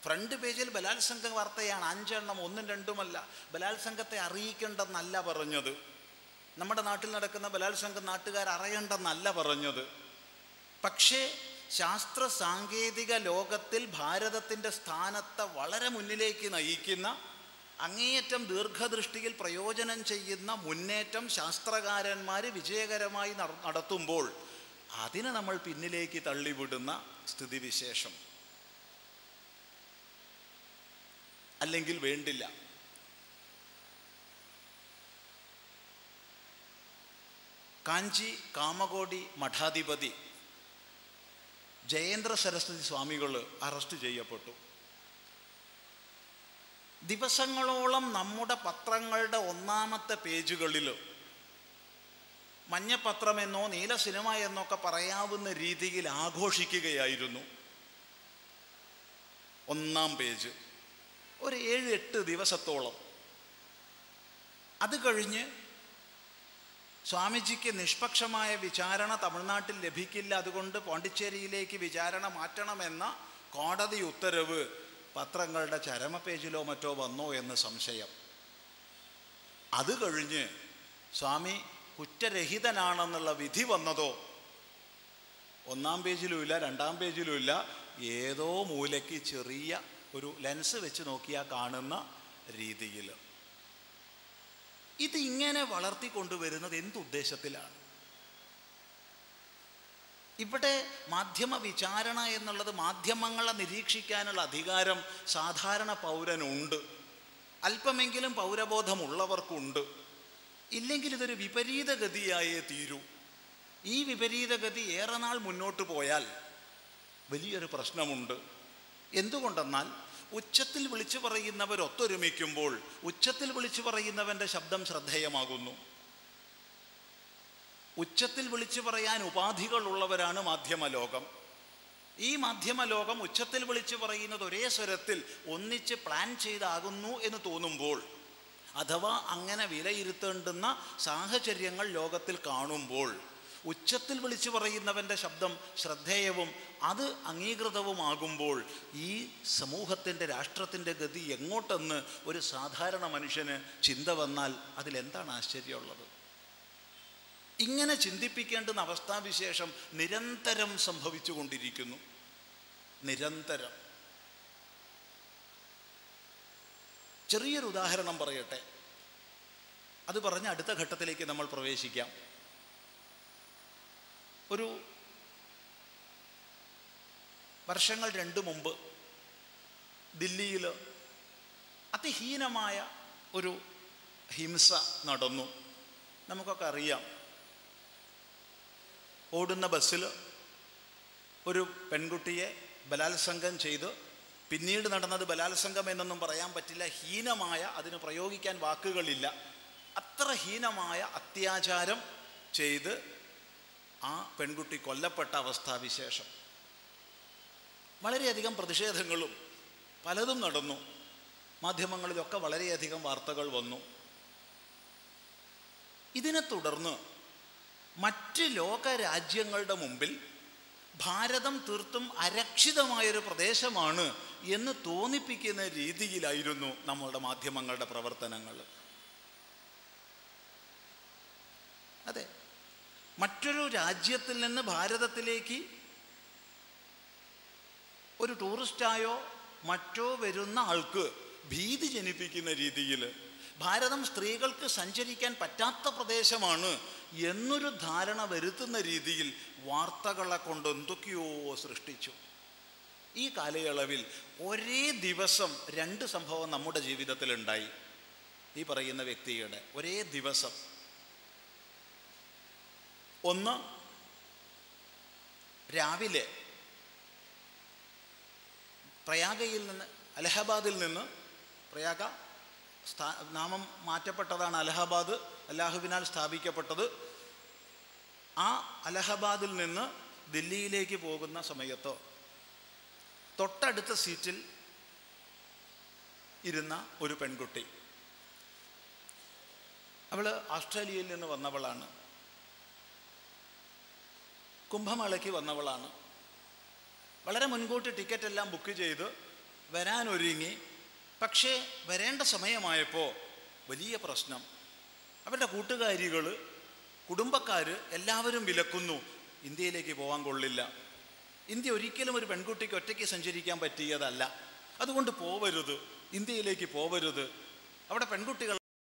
ഫ്രണ്ട് പേജിൽ ബലാത്സംഗ വാർത്തയാണ് അഞ്ചെണ്ണം ഒന്നും രണ്ടുമല്ല. ബലാത്സംഗത്തെ അറിയിക്കേണ്ടെന്നല്ല പറഞ്ഞത്. നമ്മുടെ നാട്ടിൽ നടക്കുന്ന ബലാത്സംഗം നാട്ടുകാർ അറിയേണ്ടെന്നല്ല പറഞ്ഞത്. പക്ഷേ ശാസ്ത്ര സാങ്കേതിക ലോകത്തിൽ ഭാരതത്തിന്റെ സ്ഥാനത്തെ വളരെ മുന്നിലേക്ക് നയിക്കുന്ന അങ്ങേയറ്റം ദീർഘദൃഷ്ടിയിൽ പ്രയോജനം ചെയ്യുന്ന മുന്നേറ്റം ശാസ്ത്രകാരന്മാർ വിജയകരമായി നടത്തുമ്പോൾ അതിനെ നമ്മൾ പിന്നിലേക്ക് തള്ളിവിടുന്ന സ്ഥിതിവിശേഷം. അല്ലെങ്കിൽ വേണ്ടില്ല. കാഞ്ചി കാമകോടി മഠാധിപതി ജയേന്ദ്ര സരസ്വതി സ്വാമികൾ അറസ്റ്റ് ചെയ്യപ്പെട്ടു. ദിവസങ്ങളോളം നമ്മുടെ പത്രങ്ങളുടെ ഒന്നാമത്തെ പേജുകളിൽ മഞ്ഞപ്പത്രമെന്നോ നീല സിനിമ എന്നൊക്കെ പറയാവുന്ന രീതിയിൽ ആഘോഷിക്കുകയായിരുന്നു. ഒന്നാം പേജ്. ഒരു ഏഴ് എട്ട് ദിവസത്തോളം. അത് കഴിഞ്ഞ് സ്വാമിജിക്ക് നിഷ്പക്ഷമായ വിചാരണ തമിഴ്നാട്ടിൽ ലഭിക്കില്ല. അതുകൊണ്ട് പോണ്ടിച്ചേരിയിലേക്ക് വിചാരണ മാറ്റണമെന്ന കോടതി ഉത്തരവ് പത്രങ്ങളുടെ ചരമ പേജിലോ മറ്റോ വന്നോ എന്ന് സംശയം. അത് കഴിഞ്ഞ് സ്വാമി കുറ്റരഹിതനാണെന്നുള്ള വിധി വന്നതോ ഒന്നാം പേജിലുമില്ല രണ്ടാം പേജിലുമില്ല ഏതോ മൂലയ്ക്ക് ചെറിയ ഒരു ലെൻസ് വെച്ച് നോക്കിയാൽ കാണുന്ന രീതിയിൽ. ഇതിങ്ങനെ വളർത്തിക്കൊണ്ടുവരുന്നത് എന്തുദ്ദേശത്തിലാണ് ഇവിടെ മാധ്യമ വിചാരണ എന്നുള്ളത് മാധ്യമങ്ങളെ നിരീക്ഷിക്കാനുള്ള അധികാരം സാധാരണ പൗരനുണ്ട്. അല്പമെങ്കിലും പൗരബോധമുള്ളവർക്കുണ്ട്. ഇല്ലെങ്കിൽ ഇതൊരു വിപരീതഗതിയായേ തീരൂ. ഈ വിപരീതഗതി ഏറെ നാൾ മുന്നോട്ട് പോയാൽ വലിയൊരു പ്രശ്നമുണ്ട്. എന്തുകൊണ്ടെന്നാൽ ഉച്ചത്തിൽ വിളിച്ചു പറയുന്നവർ ഒത്തൊരുമിക്കുമ്പോൾ ഉച്ചത്തിൽ വിളിച്ചു പറയുന്നവന്റെ ശബ്ദം ശ്രദ്ധേയമാകുന്നു. ഉച്ചത്തിൽ വിളിച്ചു പറയാൻ ഉപാധികളുള്ളവരാണ് മാധ്യമലോകം. ഈ മാധ്യമലോകം ഉച്ചത്തിൽ വിളിച്ചു പറയുന്നത് ഒരേ സ്വരത്തിൽ ഒന്നിച്ച് പ്ലാൻ ചെയ്താകുന്നു എന്ന് തോന്നുമ്പോൾ അഥവാ അങ്ങനെ വിലയിരുത്തേണ്ടുന്ന സാഹചര്യങ്ങൾ ലോകത്തിൽ കാണുമ്പോൾ ഉച്ചത്തിൽ വിളിച്ചു പറയുന്നവന്റെ ശബ്ദം ശ്രദ്ധേയവും അത് അംഗീകൃതവുമാകുമ്പോൾ ഈ സമൂഹത്തിന്റെ രാഷ്ട്രത്തിന്റെ ഗതി എങ്ങോട്ടെന്ന് ഒരു സാധാരണ മനുഷ്യന് ചിന്ത വന്നാൽ അതിലെന്താണ് ആശ്ചര്യമുള്ളത്? ഇങ്ങനെ ചിന്തിപ്പിക്കേണ്ടുന്ന അവസ്ഥാവിശേഷം നിരന്തരം സംഭവിച്ചു കൊണ്ടിരിക്കുന്നു നിരന്തരം. ചെറിയൊരു ഉദാഹരണം പറയട്ടെ. അത് പറഞ്ഞ് അടുത്ത ഘട്ടത്തിലേക്ക് നമ്മൾ പ്രവേശിക്കാം. ഒരു വർഷങ്ങൾ രണ്ടു മുമ്പ് ദില്ലിയിൽ അതിഹീനമായ ഒരു ഹിംസ നടന്നു. നമുക്കൊക്കെ അറിയാം. ഓടുന്ന ബസ്സിൽ ഒരു പെൺകുട്ടിയെ ബലാത്സംഗം ചെയ്ത് പിന്നീട് നടന്നത് ബലാത്സംഗം എന്നൊന്നും പറയാൻ പറ്റില്ല. ഹീനമായ അതിന് പ്രയോഗിക്കാൻ വാക്കുകളില്ല. അത്ര ഹീനമായ അത്യാചാരം ചെയ്ത് ആ പെൺകുട്ടി കൊല്ലപ്പെട്ട അവസ്ഥാവിശേഷം വളരെയധികം പ്രതിഷേധങ്ങളും പലതും നടന്നു. മാധ്യമങ്ങളിലൊക്കെ വളരെയധികം വാർത്തകൾ വന്നു. ഇതിനെ തുടർന്ന് മറ്റ് ലോക രാജ്യങ്ങളുടെ മുമ്പിൽ ഭാരതം തീർത്തും അരക്ഷിതമായൊരു പ്രദേശമാണ് എന്ന് തോന്നിപ്പിക്കുന്ന രീതിയിലായിരുന്നു നമ്മളുടെ മാധ്യമങ്ങളുടെ പ്രവർത്തനങ്ങൾ. അതെ. മറ്റൊരു രാജ്യത്തിൽ നിന്ന് ഭാരതത്തിലേക്ക് ഒരു ടൂറിസ്റ്റായോ മറ്റോ വരുന്ന ആൾക്ക് ഭീതി ജനിപ്പിക്കുന്ന രീതിയിൽ ഭാരതം സ്ത്രീകൾക്ക് സഞ്ചരിക്കാൻ പറ്റാത്ത പ്രദേശമാണ് എന്നൊരു ധാരണ വരുത്തുന്ന രീതിയിൽ വാർത്തകളെ കൊണ്ട് എന്തൊക്കെയോ സൃഷ്ടിച്ചു. ഈ കാലയളവിൽ ഒരേ ദിവസം രണ്ട് സംഭവം നമ്മുടെ ജീവിതത്തിൽ ഉണ്ടായി. ഈ പറയുന്ന വ്യക്തിയുടെ ഒരേ ദിവസം. ഒന്ന് രാവിലെ പ്രയാഗയിൽ നിന്ന് അലഹബാദിൽ നിന്ന് പ്രയാഗ സ്ഥാ നാമം മാറ്റപ്പെട്ടതാണ് അലഹബാദ് അല്ലാഹുവിനാൽ സ്ഥാപിക്കപ്പെട്ടത്. ആ അലഹബാദിൽ നിന്ന് ദില്ലിയിലേക്ക് പോകുന്ന സമയത്തോ തൊട്ടടുത്ത സീറ്റിൽ ഇരുന്ന ഒരു പെൺകുട്ടി. അവൾ ഓസ്ട്രേലിയയിൽ നിന്ന് വന്നവളാണ്. കുംഭമേളയ്ക്ക് വന്നവളാണ്. വളരെ മുൻകൂട്ടി ടിക്കറ്റ് എല്ലാം ബുക്ക് ചെയ്ത് വരാനൊരുങ്ങി. പക്ഷേ വരേണ്ട സമയമായപ്പോൾ വലിയ പ്രശ്നം. അവരുടെ കൂട്ടുകാരികൾ കുടുംബക്കാർ എല്ലാവരും വിലക്കുന്നു. ഇന്ത്യയിലേക്ക് പോകാൻ കൊള്ളില്ല. ഇന്ത്യ ഒരിക്കലും ഒരു പെൺകുട്ടിക്ക് ഒറ്റയ്ക്ക് സഞ്ചരിക്കാൻ പറ്റിയതല്ല. അതുകൊണ്ട് പോവരുത്. ഇന്ത്യയിലേക്ക് പോവരുത്. അവിടെ പെൺകുട്ടികൾ